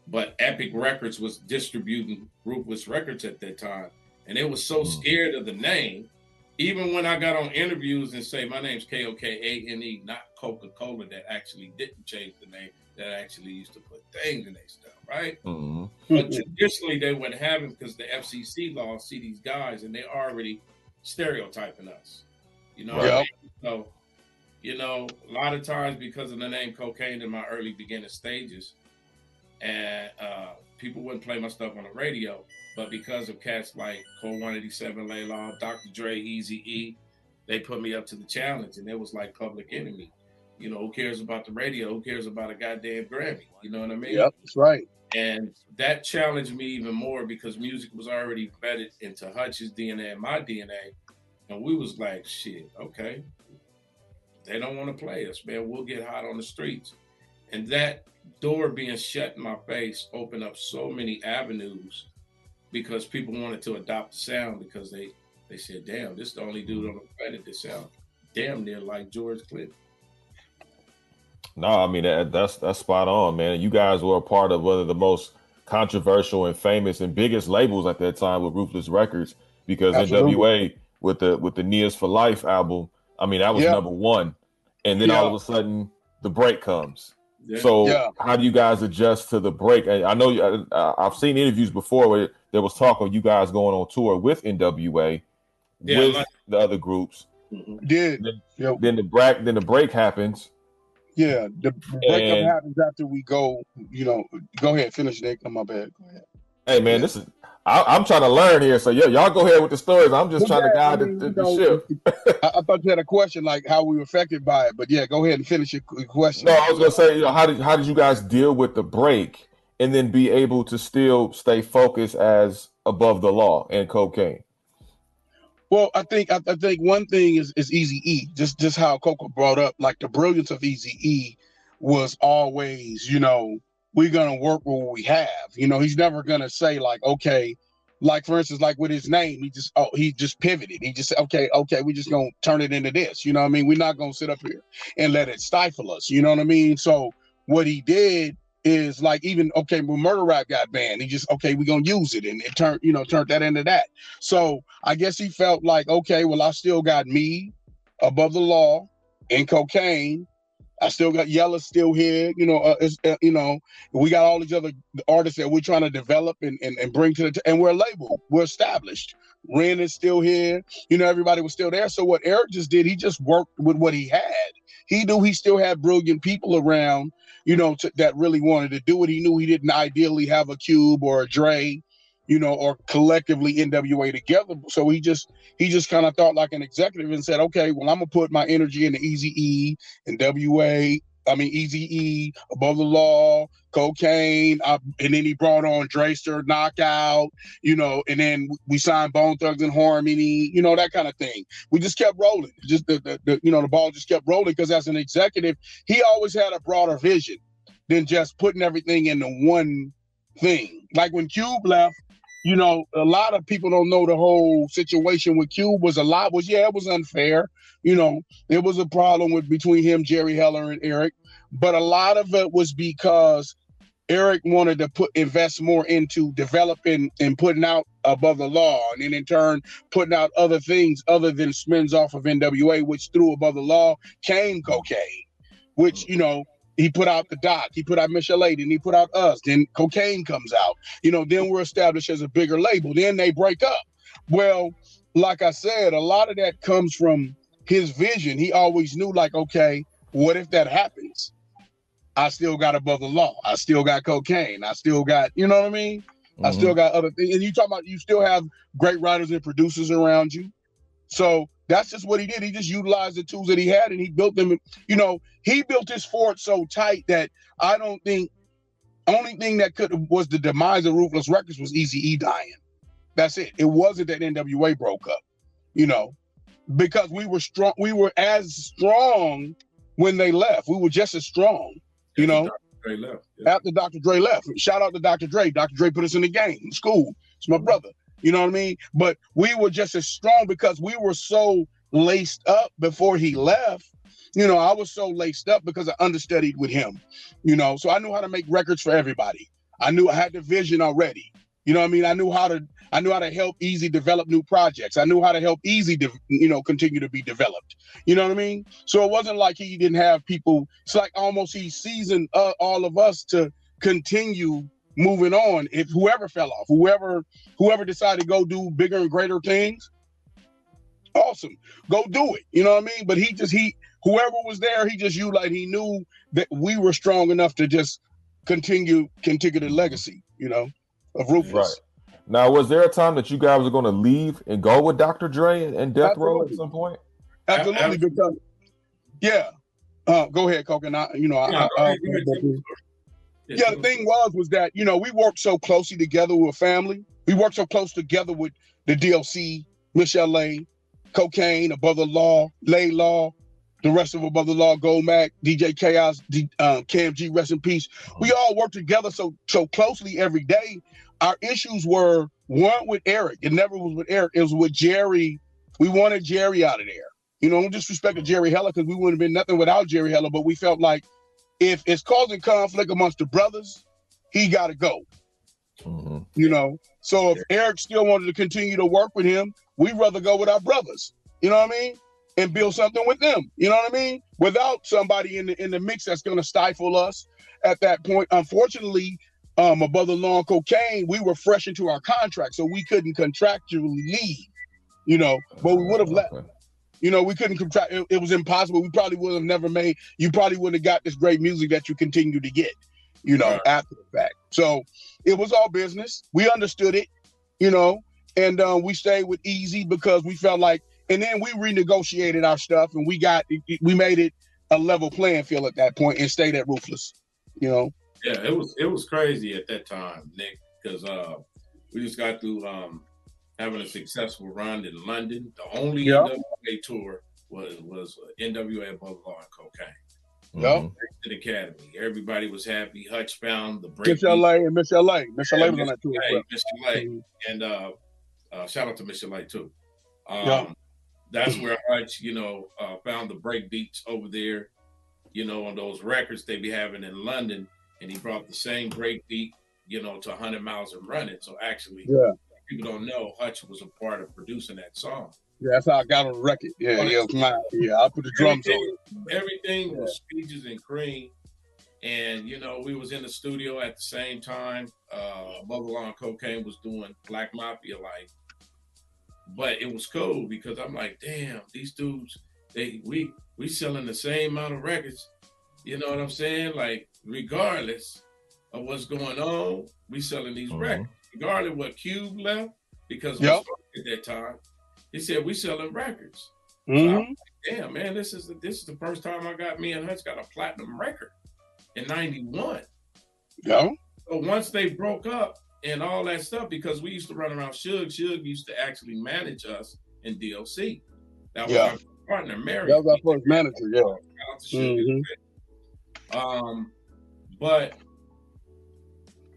but Epic Records was distributing Ruthless Records at that time, and they was so scared of the name. Even when I got on interviews and say my name's K O K A N E, not Coca Cola, that actually didn't change the name, that actually used to put things in their stuff, right? Mhm. But traditionally, they wouldn't have them because the FCC laws see these guys and they already stereotyping us. You know, what I mean? so you know, a lot of times because of the name cocaine in my early beginning stages, and uh, people wouldn't play my stuff on the radio. But because of cats like Cold 187, Laylaw, Dr. Dre, Easy E, they put me up to the challenge, and it was like Public Enemy. You know, who cares about the radio? Who cares about a goddamn Grammy? You know what I mean? Yep, that's right. And that challenged me even more because music was already embedded into Hutch's DNA and my DNA. And we was like, shit, okay. They don't want to play us, man. We'll get hot on the streets. And that door being shut in my face opened up so many avenues because people wanted to adopt the sound because they they said, damn, this is the only dude on the planet that sound damn near like George Clinton. No, I mean that, that's that's spot on, man. You guys were a part of one of the most controversial and famous and biggest labels at that time with Ruthless Records because Absolutely. NWA with the with the Nears for Life album, I mean that was Yeah. number one, and then Yeah. all of a sudden the break comes. Yeah. So Yeah. how do you guys adjust to the break? I, I know you, uh, I've seen interviews before where there was talk of you guys going on tour with NWA Yeah, with like- the other groups. Did Then, yeah, then the break then the break happens. yeah. The breakup And- happens after we go. You know, go ahead, finish Nick. On my bad. Go ahead. Hey man, this is I, I'm trying to learn here. So yeah, y'all go ahead with the stories. I'm just trying to Yeah, I guide mean, the, you the, the know, ship. (laughs) I, I thought you had a question like how we were affected by it, but yeah, go ahead and finish your your question. No, I was gonna say, you know, how did how did you guys deal with the break and then be able to still stay focused as above the law and Kokane? Well, I think I, I think one thing is is Easy E. Just just how Coco brought up, like the brilliance of Easy E was always, you know, we're gonna work with what we have. You know, he's never gonna say like, okay, like for instance, like with his name, he just oh he just pivoted. He just said, okay, okay, we just gonna turn it into this. You know what I mean? We're not gonna sit up here and let it stifle us. You know what I mean? So what he did is like even okay when murder rap got banned he just okay we're gonna use it and it turned you know turned that into that so i guess he felt like okay well i still got me above the law and Kokane i still got yella still here you know uh, uh, you know we got all these other artists that we're trying to develop and, and, and bring to the t- and we're labeled we're established. Ren is still here you know everybody was still there. So what eric just did he just worked with what he had. He knew he still had brilliant people around you know, to, that really wanted to do it. He knew he didn't ideally have a Cube or a Dre, you know, or collectively NWA together. So he just he just kind of thought like an executive and said, okay, well, I'm gonna put my energy into Easy E and WA. I mean, Easy E, Above the Law, Kokane, uh, and then he brought on Dresta, Knockout, you know, and then we signed Bone Thugs and Harmony, you know, that kind of thing. We just kept rolling. Just the, the, the you know, the ball just kept rolling because as an executive, he always had a broader vision than just putting everything into one thing. Like when Cube left, you know, a lot of people don't know the whole situation with Cube was a lot was yeah, it was unfair. You know, it was a problem with between him, Jerry Heller, and Eric. But a lot of it was because Eric wanted to put invest more into developing and putting out above the law, and then in turn putting out other things other than spins off of NWA, which through above the law came Kokane, which mm. you know he put out the doc, he put out Michelle A, then he put out us, then Kokane comes out. You know, then we're established as a bigger label. Then they break up. Well, like I said, a lot of that comes from his vision. He always knew, like, okay, what if that happens? I still got above the law. I still got Kokane. I still got, you know what I mean? I Mm-hmm. still got other things. And you talk about you still have great writers and producers around you. So That's just what he did. He just utilized the tools that he had and he built them. You know, he built his fort so tight that I don't think only thing that could was the demise of Ruthless Records was Easy E dying. That's it. It wasn't that NWA broke up, you know, because we were strong. We were as strong when they left. We were just as strong, you know. Dre left. Yeah. After Dr. Dre left, shout out to Dr. Dre. Dr. Dre put us in the game, school. It's my mm-hmm. brother. You know what I mean? But we were just as strong because we were so laced up before he left. You know, I was so laced up because I understudied with him. You know, so I knew how to make records for everybody. I knew I had the vision already. You know what I mean? I knew how to I knew how to help Eazy develop new projects. I knew how to help Eazy, de- you know, continue to be developed. You know what I mean? So it wasn't like he didn't have people. It's like almost he seasoned uh, all of us to continue moving on. If whoever fell off, whoever whoever decided to go do bigger and greater things, awesome, go do it. You know what I mean? But he just he whoever was there, he just you like he knew that we were strong enough to just continue continue the legacy. You know, of Rufus. Right. Now, was there a time that you guys were going to leave and go with Dr. Dre and Death Row at some point? Absolutely, because yeah. Uh, go ahead, Coke, and I, you know, I, I, I, yeah. The thing was, was that you know we worked so closely together with family. We worked so close together with the DLC, Michelle Lay, Kokane, Above the Law, Laylaw, the rest of Above the Law, Goldmac, DJ Chaos, D, uh, KMG, rest in peace. We all worked together so so closely every day our issues were one with Eric. It never was with Eric. It was with Jerry. We wanted Jerry out of there. You know, don't disrespect to Jerry Heller because we wouldn't have been nothing without Jerry Heller. But we felt like if it's causing conflict amongst the brothers, he got to go. Mm-hmm. You know, so if Eric still wanted to continue to work with him, we'd rather go with our brothers. You know what I mean? And build something with them. You know what I mean? Without somebody in the in the mix that's going to stifle us at that point. Unfortunately, um, above the law on Kokane, we were fresh into our contract, so we couldn't contractually leave, you know, but we would have left. You know, we couldn't contract. It, it, was impossible. We probably would have never made. You probably wouldn't have got this great music that you continue to get. You know, right. after the fact. So it was all business. We understood it. You know, and uh, we stayed with Eazy because we felt like. And then we renegotiated our stuff, and we got we made it a level playing field at that point, and stayed at Ruthless. You know. Yeah, it was it was crazy at that time, Nick, because uh, we just got through um, having a successful run in London. The only yep. NWA tour was was NWA above law and Kokane. Yep. The Academy. Everybody was happy. Hutch found the break. Miss LA and Miss LA. Miss LA was on that tour. Well. Miss LA. Mm-hmm. And uh, uh, shout out to Miss LA too. Um, yep. That's where Hutch, you know, uh, found the break beats over there, you know, on those records they be having in London and he brought the same break beat, you know, to 100 miles and running. So actually, yeah. People don't know Hutch was a part of producing that song. Yeah, that's how I got on the record. Yeah, yeah, my, yeah. I put the drums everything, on. Everything yeah. was speeches and cream. And you know, we was in the studio at the same time. Uh Bubble on Kokane was doing Black Mafia Life. But it was cool because I'm like, damn, these dudes, they we we selling the same amount of records. You know what I'm saying? Like regardless of what's going on, we selling these mm-hmm. records. Regardless what Cube left, because yep. at that time, he said we selling records. Mm-hmm. So like, Damn, man, this is the, this is the first time I got me and Hutch got a platinum record in '91. Yeah. So once they broke up and all that stuff, because we used to run around Suge, Suge used to actually manage us in DLC. That was yeah. our partner, Mary. That was our first manager, yeah. Mm-hmm. Um, but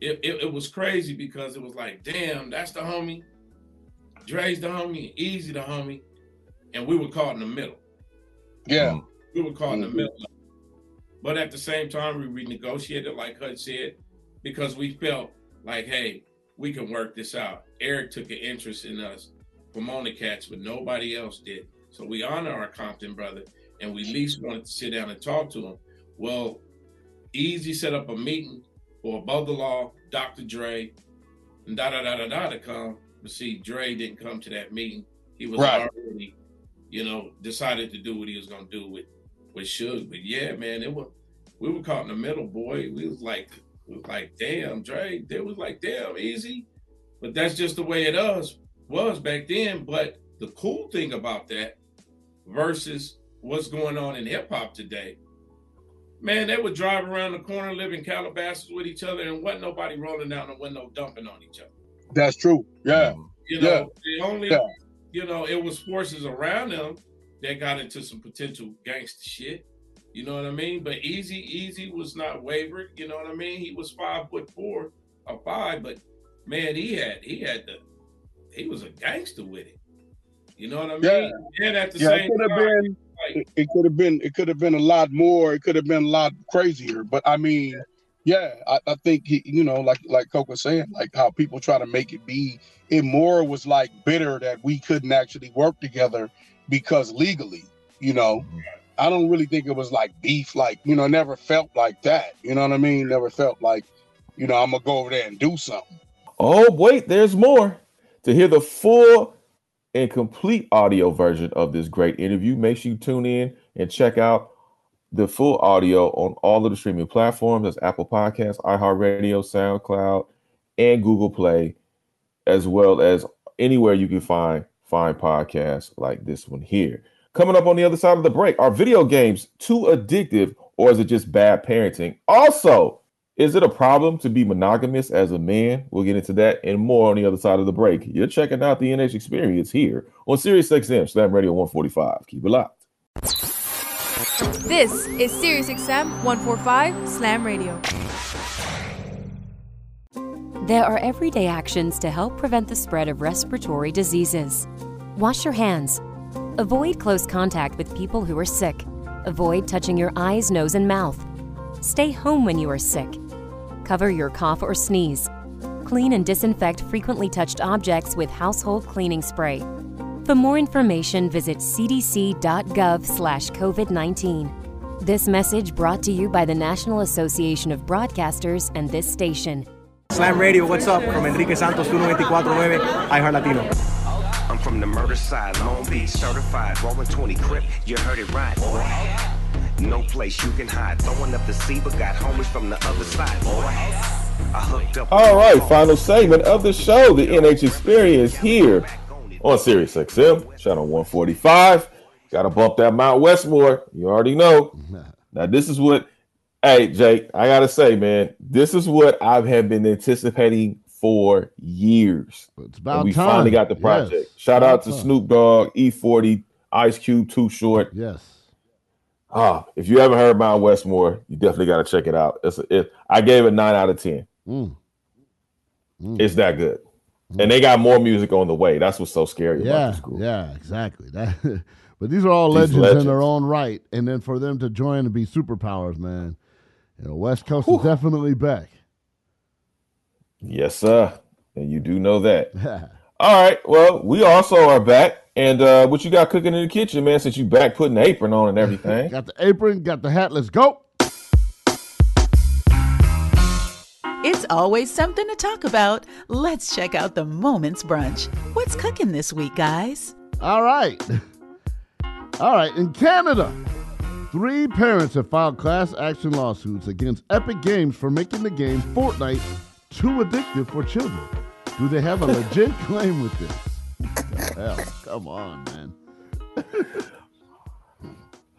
it, it, it, was crazy because it was like, damn, that's the homie. Dre's the homie, Eazy the homie. And we were caught in the middle. Yeah. We were caught mm-hmm. in the mm-hmm. middle. But at the same time, we renegotiated, like Hud said, because we felt like, hey, we can work this out. Eric took an interest in us Pomona Cats, but nobody else did. So we honor our Compton brother, and we at least wanted to sit down and talk to him. Well, Eazy set up a meeting for Above the Law, Dr. Dre, and da da da da da to come. But see, Dre didn't come to that meeting. He was right. already, you know, decided to do what he was gonna do with with Suge. But yeah, man, it was we were caught in the middle, boy. We was like, we was like, damn, Dre. They was like, damn, easy. But that's just the way it was was back then. But the cool thing about that versus what's going on in hip hop today. Man, they would drive around the corner, live in Calabasas with each other, and wasn't nobody rolling down the window dumping on each other. That's true. Yeah. You know, yeah. the only, yeah. you know, it was forces around them that got into some potential gangster shit. You know what I mean? But Eazy, Eazy was not wavered. You know what I mean? He was five foot four or five, but man, he had he had the he was a gangster with it. You know what I mean? Yeah. And at the yeah, same it could have time, been it could have been it could have been a lot more. It could have been a lot crazier. But I mean, yeah, I, I think he, you know, like like Coke was saying, like how people try to make it be. It more was like bitter that we couldn't actually work together because legally, you know. I don't really think it was like beef, like, you know, never felt like that. You know what I mean? Never felt like, you know, I'm gonna go over there and do something. Oh, wait, there's more. To hear the full and complete audio version of this great interview, make sure you tune in and check out the full audio on all of the streaming platforms as Apple Podcasts, iHeartRadio, SoundCloud, and Google Play, as well as anywhere you can find find podcasts like this one here. Coming up on the other side of the break, are video games too addictive or is it just bad parenting? Also, is it a problem to be monogamous as a man? We'll get into that and more on the other side of the break. You're checking out the NH experience here on Sirius XM Slam Radio 145. Keep it locked. This is Sirius XM 145 Slam Radio. There are everyday actions to help prevent the spread of respiratory diseases. Wash your hands. Avoid close contact with people who are sick. Avoid touching your eyes, nose, and mouth. Stay home when you are sick. Cover your cough or sneeze. Clean and disinfect frequently touched objects with household cleaning spray. For more information, visit cdc.gov/covid19. This message brought to you by the National Association of Broadcasters and this station. Slam Radio, what's up? From Enrique Santos, 1249, iHeart Latino. I'm from the murder side, Long Beach, certified, rolling 20 crip, you heard it right, boy. No place you can hide, throwing up the sea, but got homies from the other side, boy. I hooked up. All right, final segment of the show, the NH Experience here on Sirius XM, channel 145. Got to bump that Mount Westmore. You already know. (laughs) Now, this is what, hey, Jake, I got to say, man, this is what I have been anticipating for years. It's about and we time. finally got the project. Yes. Shout out to time. Snoop Dogg, E40, Ice Cube, Too Short. Yes. Ah, if you haven't heard Mount Westmore, you definitely got to check it out. It's a, it, I gave it nine out of ten. Mm. It's that good, and they got more music on the way. That's what's so scary about Yeah, yeah, exactly. That, (laughs) but these are all These legends, legends. in their own right, and then for them to join and be superpowers, man. You know, West Coast is definitely back. Yes, sir. And you do know that. (laughs) All right. Well, we also are back. And uh, what you got cooking in the kitchen, man? Since you back putting the apron on and everything. (laughs) got the apron, got the hat. Let's go. It's always something to talk about. Let's check out the Moments Brunch. What's cooking this week, guys? All right. All right. In Canada, three parents have filed class action lawsuits against Epic Games for making the game Fortnite too addictive for children. Do they have a legit (laughs) claim with this? Hell? Come on, man. (laughs)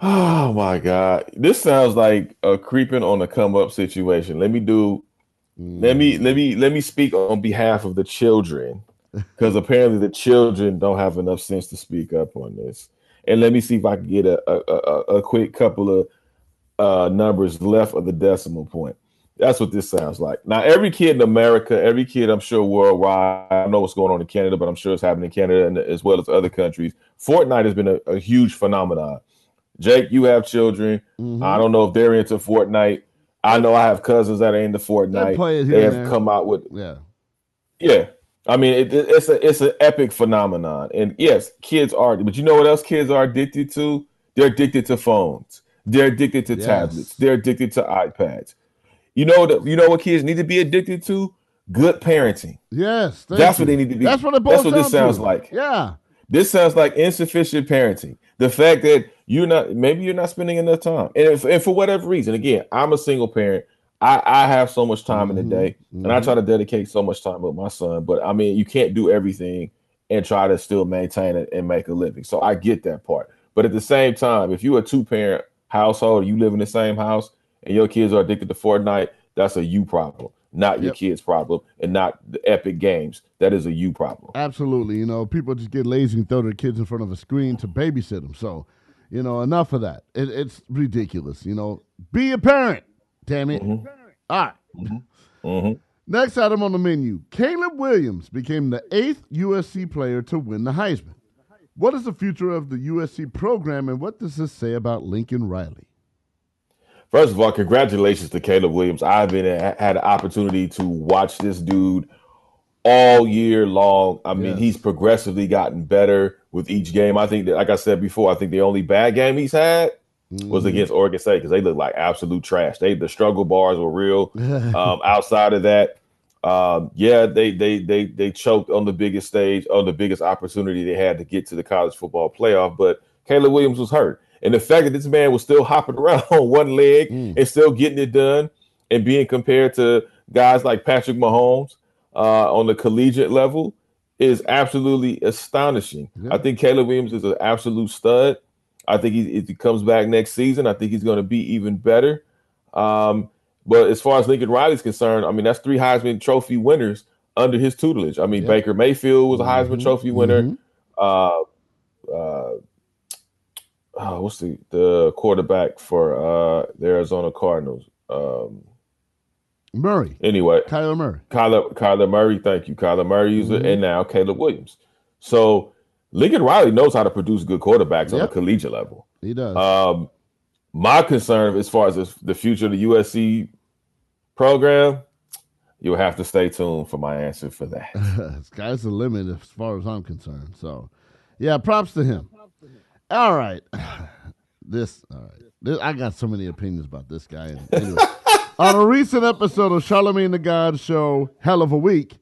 Oh my God. This sounds like a creeping on the come up situation. Let me do let me let me let me speak on behalf of the children. Because apparently the children don't have enough sense to speak up on this. And let me see if I can get a a, a, a quick couple of uh, numbers left of the decimal point. That's what this sounds like. Now, every kid in America, every kid, I'm sure worldwide, I don't know what's going on in Canada, but I'm sure it's happening in Canada and as well as other countries. Fortnite has been a, a huge phenomenon. Jake, you have children. I don't know if they're into Fortnite. I know I have cousins that are into Fortnite. They have there. come out with Yeah. yeah. I mean, it- it's a it's an epic phenomenon, and yes, kids are. But you know what else kids are addicted to? They're addicted to phones. They're addicted to Yes. tablets. They're addicted to iPads. You know what? You know what kids need to be addicted to? Good parenting. Yes. That's what they need to be. That's what it That's what this sounds to. like. Yeah. This sounds like insufficient parenting. The fact that you're not, maybe you're not spending enough time, and, if, and for whatever reason, again, I'm a single parent. I, I have so much time in the mm-hmm. day, and I mm-hmm. try to dedicate so much time with my son. But I mean, you can't do everything and try to still maintain it and make a living. So I get that part. But at the same time, if you're a two parent household, you live in the same house, and your kids are addicted to Fortnite, that's a you problem, not your Yep. kids' problem, and not the Epic Games. That is a you problem. Absolutely. You know, people just get lazy and throw their kids in front of a screen to babysit them. So, you know, enough of that. It, it's ridiculous. You know, be a parent. Damn it. All right. Mm-hmm. Next item on the menu Caleb Williams became the eighth USC player to win the Heisman. What is the future of the USC program and what does this say about Lincoln Riley? First of all, congratulations to Caleb Williams. I've been had an opportunity to watch this dude all year long. I mean, he's progressively gotten better with each game. I think that, like I said before, I think the only bad game he's had was Mhm. against Oregon State because they looked like absolute trash. They the struggle bars were real. (laughs) um, outside of that, um, yeah, they they they they choked on the biggest stage, on the biggest opportunity they had to get to the college football playoff. But Caleb Williams was hurt, and the fact that this man was still (laughs) hopping around on one leg and still getting it done, and being compared to guys like Patrick Mahomes uh, on the collegiate level is absolutely astonishing. I think Caleb Williams is an absolute stud. I think he, if he comes back next season, I think he's going to be even better. Um, but as far as Lincoln Riley's concerned, I mean, that's three Heisman Trophy winners under his tutelage. I mean, Yeah. Baker Mayfield was a Heisman Mhm, Trophy winner. mhm. Uh, uh, oh, what's the the quarterback for uh, the Arizona Cardinals? Um, Murray. anyway, Kyler Murray. Kyler Kyler Murray, thank you, Kyler Murray, Mhm. and now Caleb Williams. So Lincoln Riley knows how to produce good quarterbacks on a collegiate level. He does. Um, my concern as far as the- the future of the USC program, you'll have to stay tuned for my answer for that. (laughs) Sky's the limit as far as I'm concerned. So, yeah, props to him. All right. (sighs) This, all right. This, I got so many opinions about this guy. Anyway, (laughs) on a recent episode of Charlemagne the God show, Hell of a Week,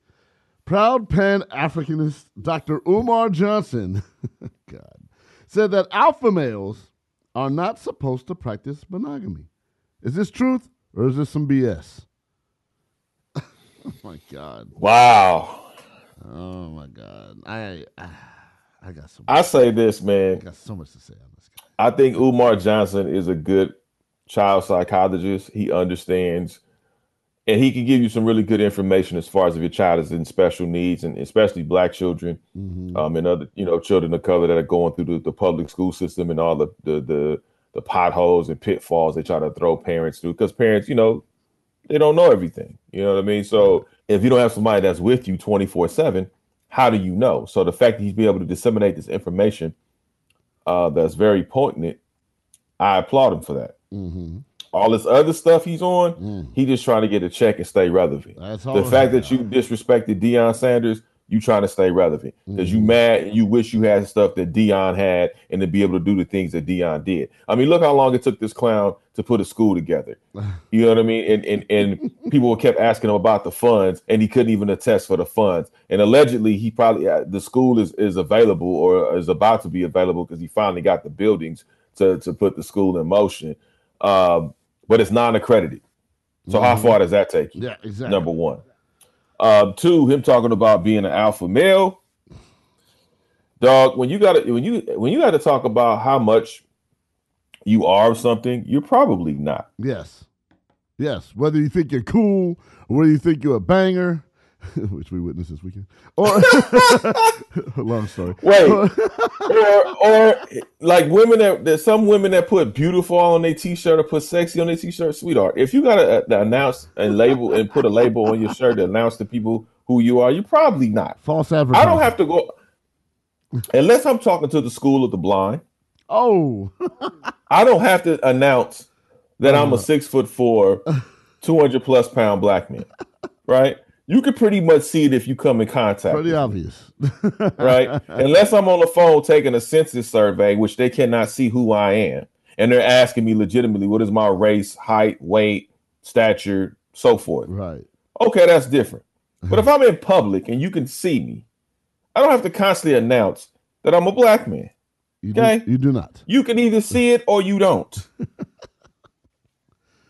proud Pan Africanist Dr. Umar Johnson, (laughs) God, said that alpha males are not supposed to practice monogamy. Is this truth or is this some BS? (laughs) oh my God. Wow. Oh my God. I I, I got so I say this, man. I got so much to say on this guy. I think Umar Johnson is a good child psychologist. He understands and he can give you some really good information as far as if your child is in special needs and especially black children Mhm. um, and other you know children of color that are going through the, the public school system and all the, the the the potholes and pitfalls they try to throw parents through because parents you know they don't know everything you know what i mean so if you don't have somebody that's with you 24 7 how do you know so the fact that he's be able to disseminate this information uh, that's very poignant i applaud him for that Mm-hmm. all this other stuff he's on, he just trying to get a check and stay relevant. That's the fact that you disrespected Deion Sanders, you trying to stay relevant because you mad and you wish you had stuff that Deion had and to be able to do the things that Deion did. I mean, look how long it took this clown to put a school together. (laughs) You know what I mean? And and and people kept asking him about the funds, and he couldn't even attest for the funds. And allegedly, he probably uh, the school is is available or is about to be available because he finally got the buildings to to put the school in motion. Um, but it's non-accredited. So how Mhm. far does that take you? Yeah, exactly. Number one. Um, two, him talking about being an alpha male. Dog, when you got to when you when you got to talk about how much you are of something, you're probably not. Yes. Yes. Whether you think you're cool or whether you think you're a banger, (laughs) which we witnessed this weekend. Or (laughs) long story. Wait, or or like women that there's some women that put beautiful on their t-shirt or put sexy on their t-shirt, sweetheart. If you gotta uh, announce and label and put a label on your shirt to announce to people who you are, you're probably not. False I don't have to go unless I'm talking to the school of the blind. Oh. I don't have to announce that I'm a six foot four, 200 plus pound black man, right? You can pretty much see it if you come in contact. Pretty obvious. (laughs) right? Unless I'm on the phone taking a census survey, which they cannot see who I am. And they're asking me legitimately, what is my race, height, weight, stature, so forth. Right. Okay, that's different. But if I'm in public and you can see me, I don't have to constantly announce that I'm a black man. You Okay. do, you do not. You can either see it or you don't. (laughs)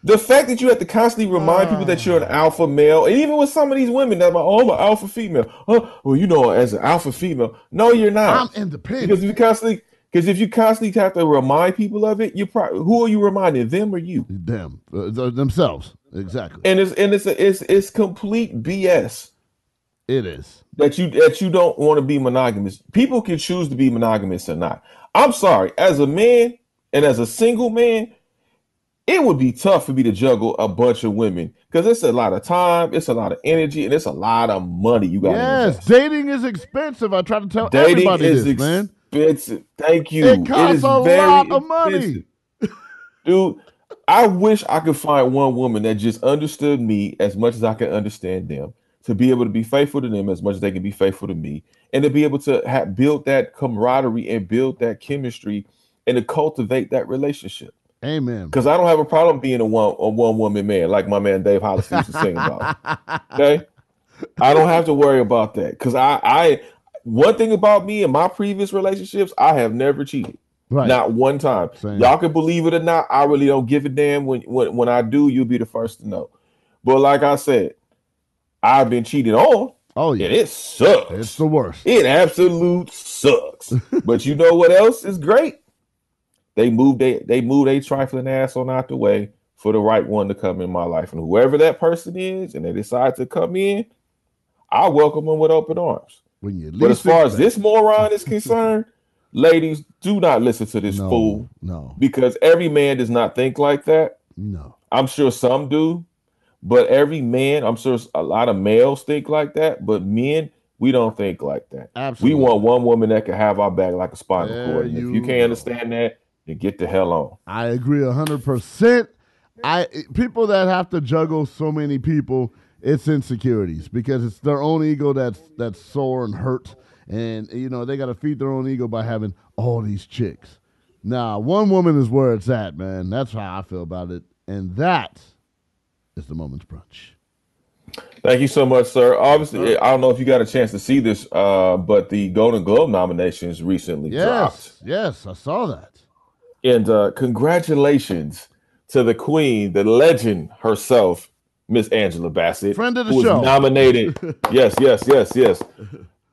the fact that you have to constantly remind people that you're an alpha male, and even with some of these women that are like, oh, I'm an alpha female. Oh, well, you know, as an alpha female. No, you're not. I'm independent. Because if you constantly Because if you constantly have to remind people of it, you probably who are you reminding them or you? Them uh, themselves exactly. And it's and it's a, it's it's complete BS. It is that you that you don't want to be monogamous. People can choose to be monogamous or not. I'm sorry, as a man and as a single man, it would be tough for me to juggle a bunch of women because it's a lot of time, it's a lot of energy, and it's a lot of money you got. Yes, invest. dating is expensive. I try to tell dating everybody is this, man. Expensive. Thank you. It costs it a lot of money, dude. I wish I could find one woman that just understood me as much as I can understand them, to be able to be faithful to them as much as they can be faithful to me, and to be able to have, build that camaraderie and build that chemistry and to cultivate that relationship. Amen. Because I don't have a problem being a one a one woman man like my man Dave Hollis used to sing about. Okay, I don't have to worry about that because I I one thing about me and my previous relationships I have never cheated. Right. Not one time. Same. Y'all can believe it or not. I really don't give a damn. When when when I do, you'll be the first to know. But like I said, I've been cheated on. Oh yeah, and it sucks. It's the worst. It absolute sucks. (laughs) but you know what else is great? They moved they they moved a trifling ass on out the way for the right one to come in my life. And whoever that person is, and they decide to come in, I welcome them with open arms. When you but as far as this moron is (laughs) concerned, ladies, do not listen to this no, fool. No. Because every man does not think like that. No. I'm sure some do, but every man, I'm sure a lot of males think like that, but men, we don't think like that. Absolutely. We want one woman that can have our back like a spinal There cord. If you you can't go. understand that, then get the hell on. I agree hundred percent. I people that have to juggle so many people, it's insecurities because it's their own ego that's that's sore and hurt, and you know they got to feed their own ego by having all these chicks. Now, one woman is where it's at, man. That's how I feel about it, and that is the moment's brunch. Thank you so much, sir. Obviously, I don't know if you got a chance to see this, uh, but the Golden Globe nominations recently dropped. Yes, yes, I saw that. And uh, congratulations to the queen, the legend herself, Miss Angela Bassett. Friend of the who was nominated. (laughs) yes, yes, yes, yes.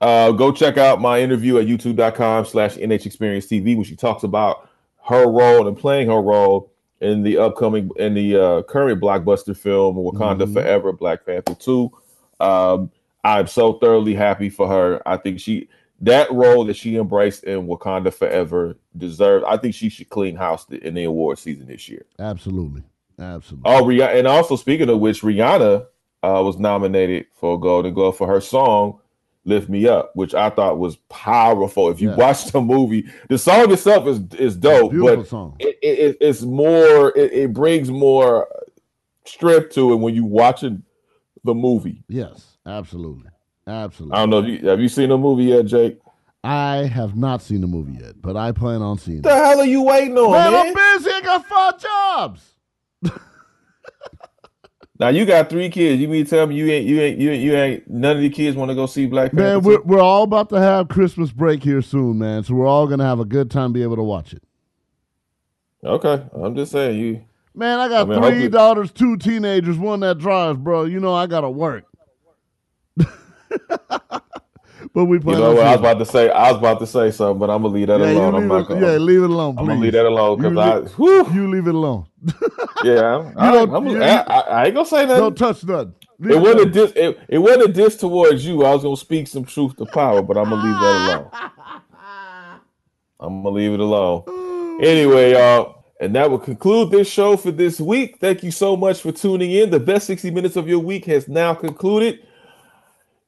Uh, go check out my interview at youtube.com slash NH Experience TV, where she talks about her role and playing her role in the upcoming, in the uh, current blockbuster film, Wakanda Mhm. Forever, Black Panther 2. Um, I'm so thoroughly happy for her. I think she, that role that she embraced in Wakanda Forever deserves, I think she should clean house in the award season this year. Absolutely, absolutely. Oh, Rih- and also speaking of which, Rihanna uh, was nominated for a Golden Globe for her song "Lift Me Up," which I thought was powerful. If you Yeah. watch the movie, the song itself is is dope, Beautiful but song. It, it, it's more. It, it brings more strength to it when you watching the movie. Yes, absolutely, absolutely. I don't know. If you, have you seen the movie yet, Jake? I have not seen the movie yet, but I plan on seeing it. The it. hell are you waiting on, Man, man? I'm busy. I got five jobs. (laughs) Now you got three kids. You mean to tell me you ain't you ain't you ain't, you ain't none of the kids want to go see Black Panther? Man, we're, we're all about to have Christmas break here soon, man. So we're all gonna have a good time, be able to watch it. Okay, I'm just saying you. Man, I got I mean, three daughters, two teenagers, one that drives, bro. You know I gotta work. (laughs) but we put. You know what? I was about to say. I was about to say something, but I'm gonna leave that Yeah, alone. I'm not it, gonna. yeah, leave it alone, I'm gonna leave that alone because I. Whew, You leave it alone. (laughs) yeah, I, I'm, (laughs) you- I, I, I ain't gonna say nothing. Don't touch nothing. Leave it wasn't a diss. It, it wasn't a diss towards you. I was gonna speak some truth to power, but I'm gonna leave that alone. I'm gonna leave it alone. Anyway, y'all. And that will conclude this show for this week. Thank you so much for tuning in. The best 60 minutes of your week has now concluded.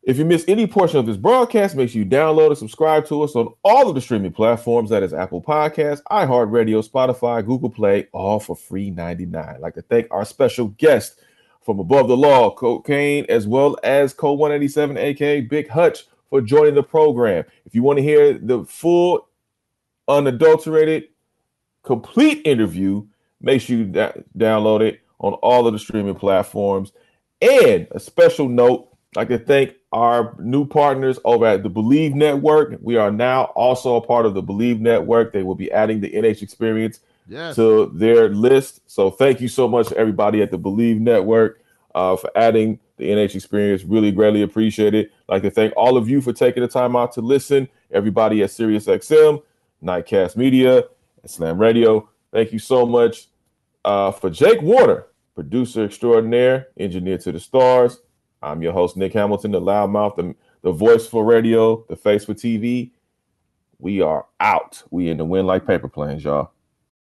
If you miss any portion of this broadcast, make sure you download and subscribe to us on all of the streaming platforms. That is Apple Podcasts, iHeartRadio, Spotify, Google Play, all for free 99. I'd like to thank our special guest from Above the Law, Kokane, as well as Cold 187, aka Big Hutch, for joining the program. If you want to hear the full, unadulterated, complete interview, make sure you da- download it on all of the streaming platforms. And a special note, like to thank our new partners over at the Believe Network. We are now also a part of the Believe Network. They will be adding the NH Experience Yes. to their list. So thank you so much everybody at the Believe Network uh, for adding the NH Experience. Really greatly appreciate it. I'd like to thank all of you for taking the time out to listen. Everybody at SiriusXM, Nightcast Media, and Slam Radio. Thank you so much uh, for Jake Water, producer extraordinaire, engineer to the stars. I'm your host, Nick Hamilton, the loudmouth, the, the voice for radio, the face for TV. We are out. We in the wind like paper planes, y'all.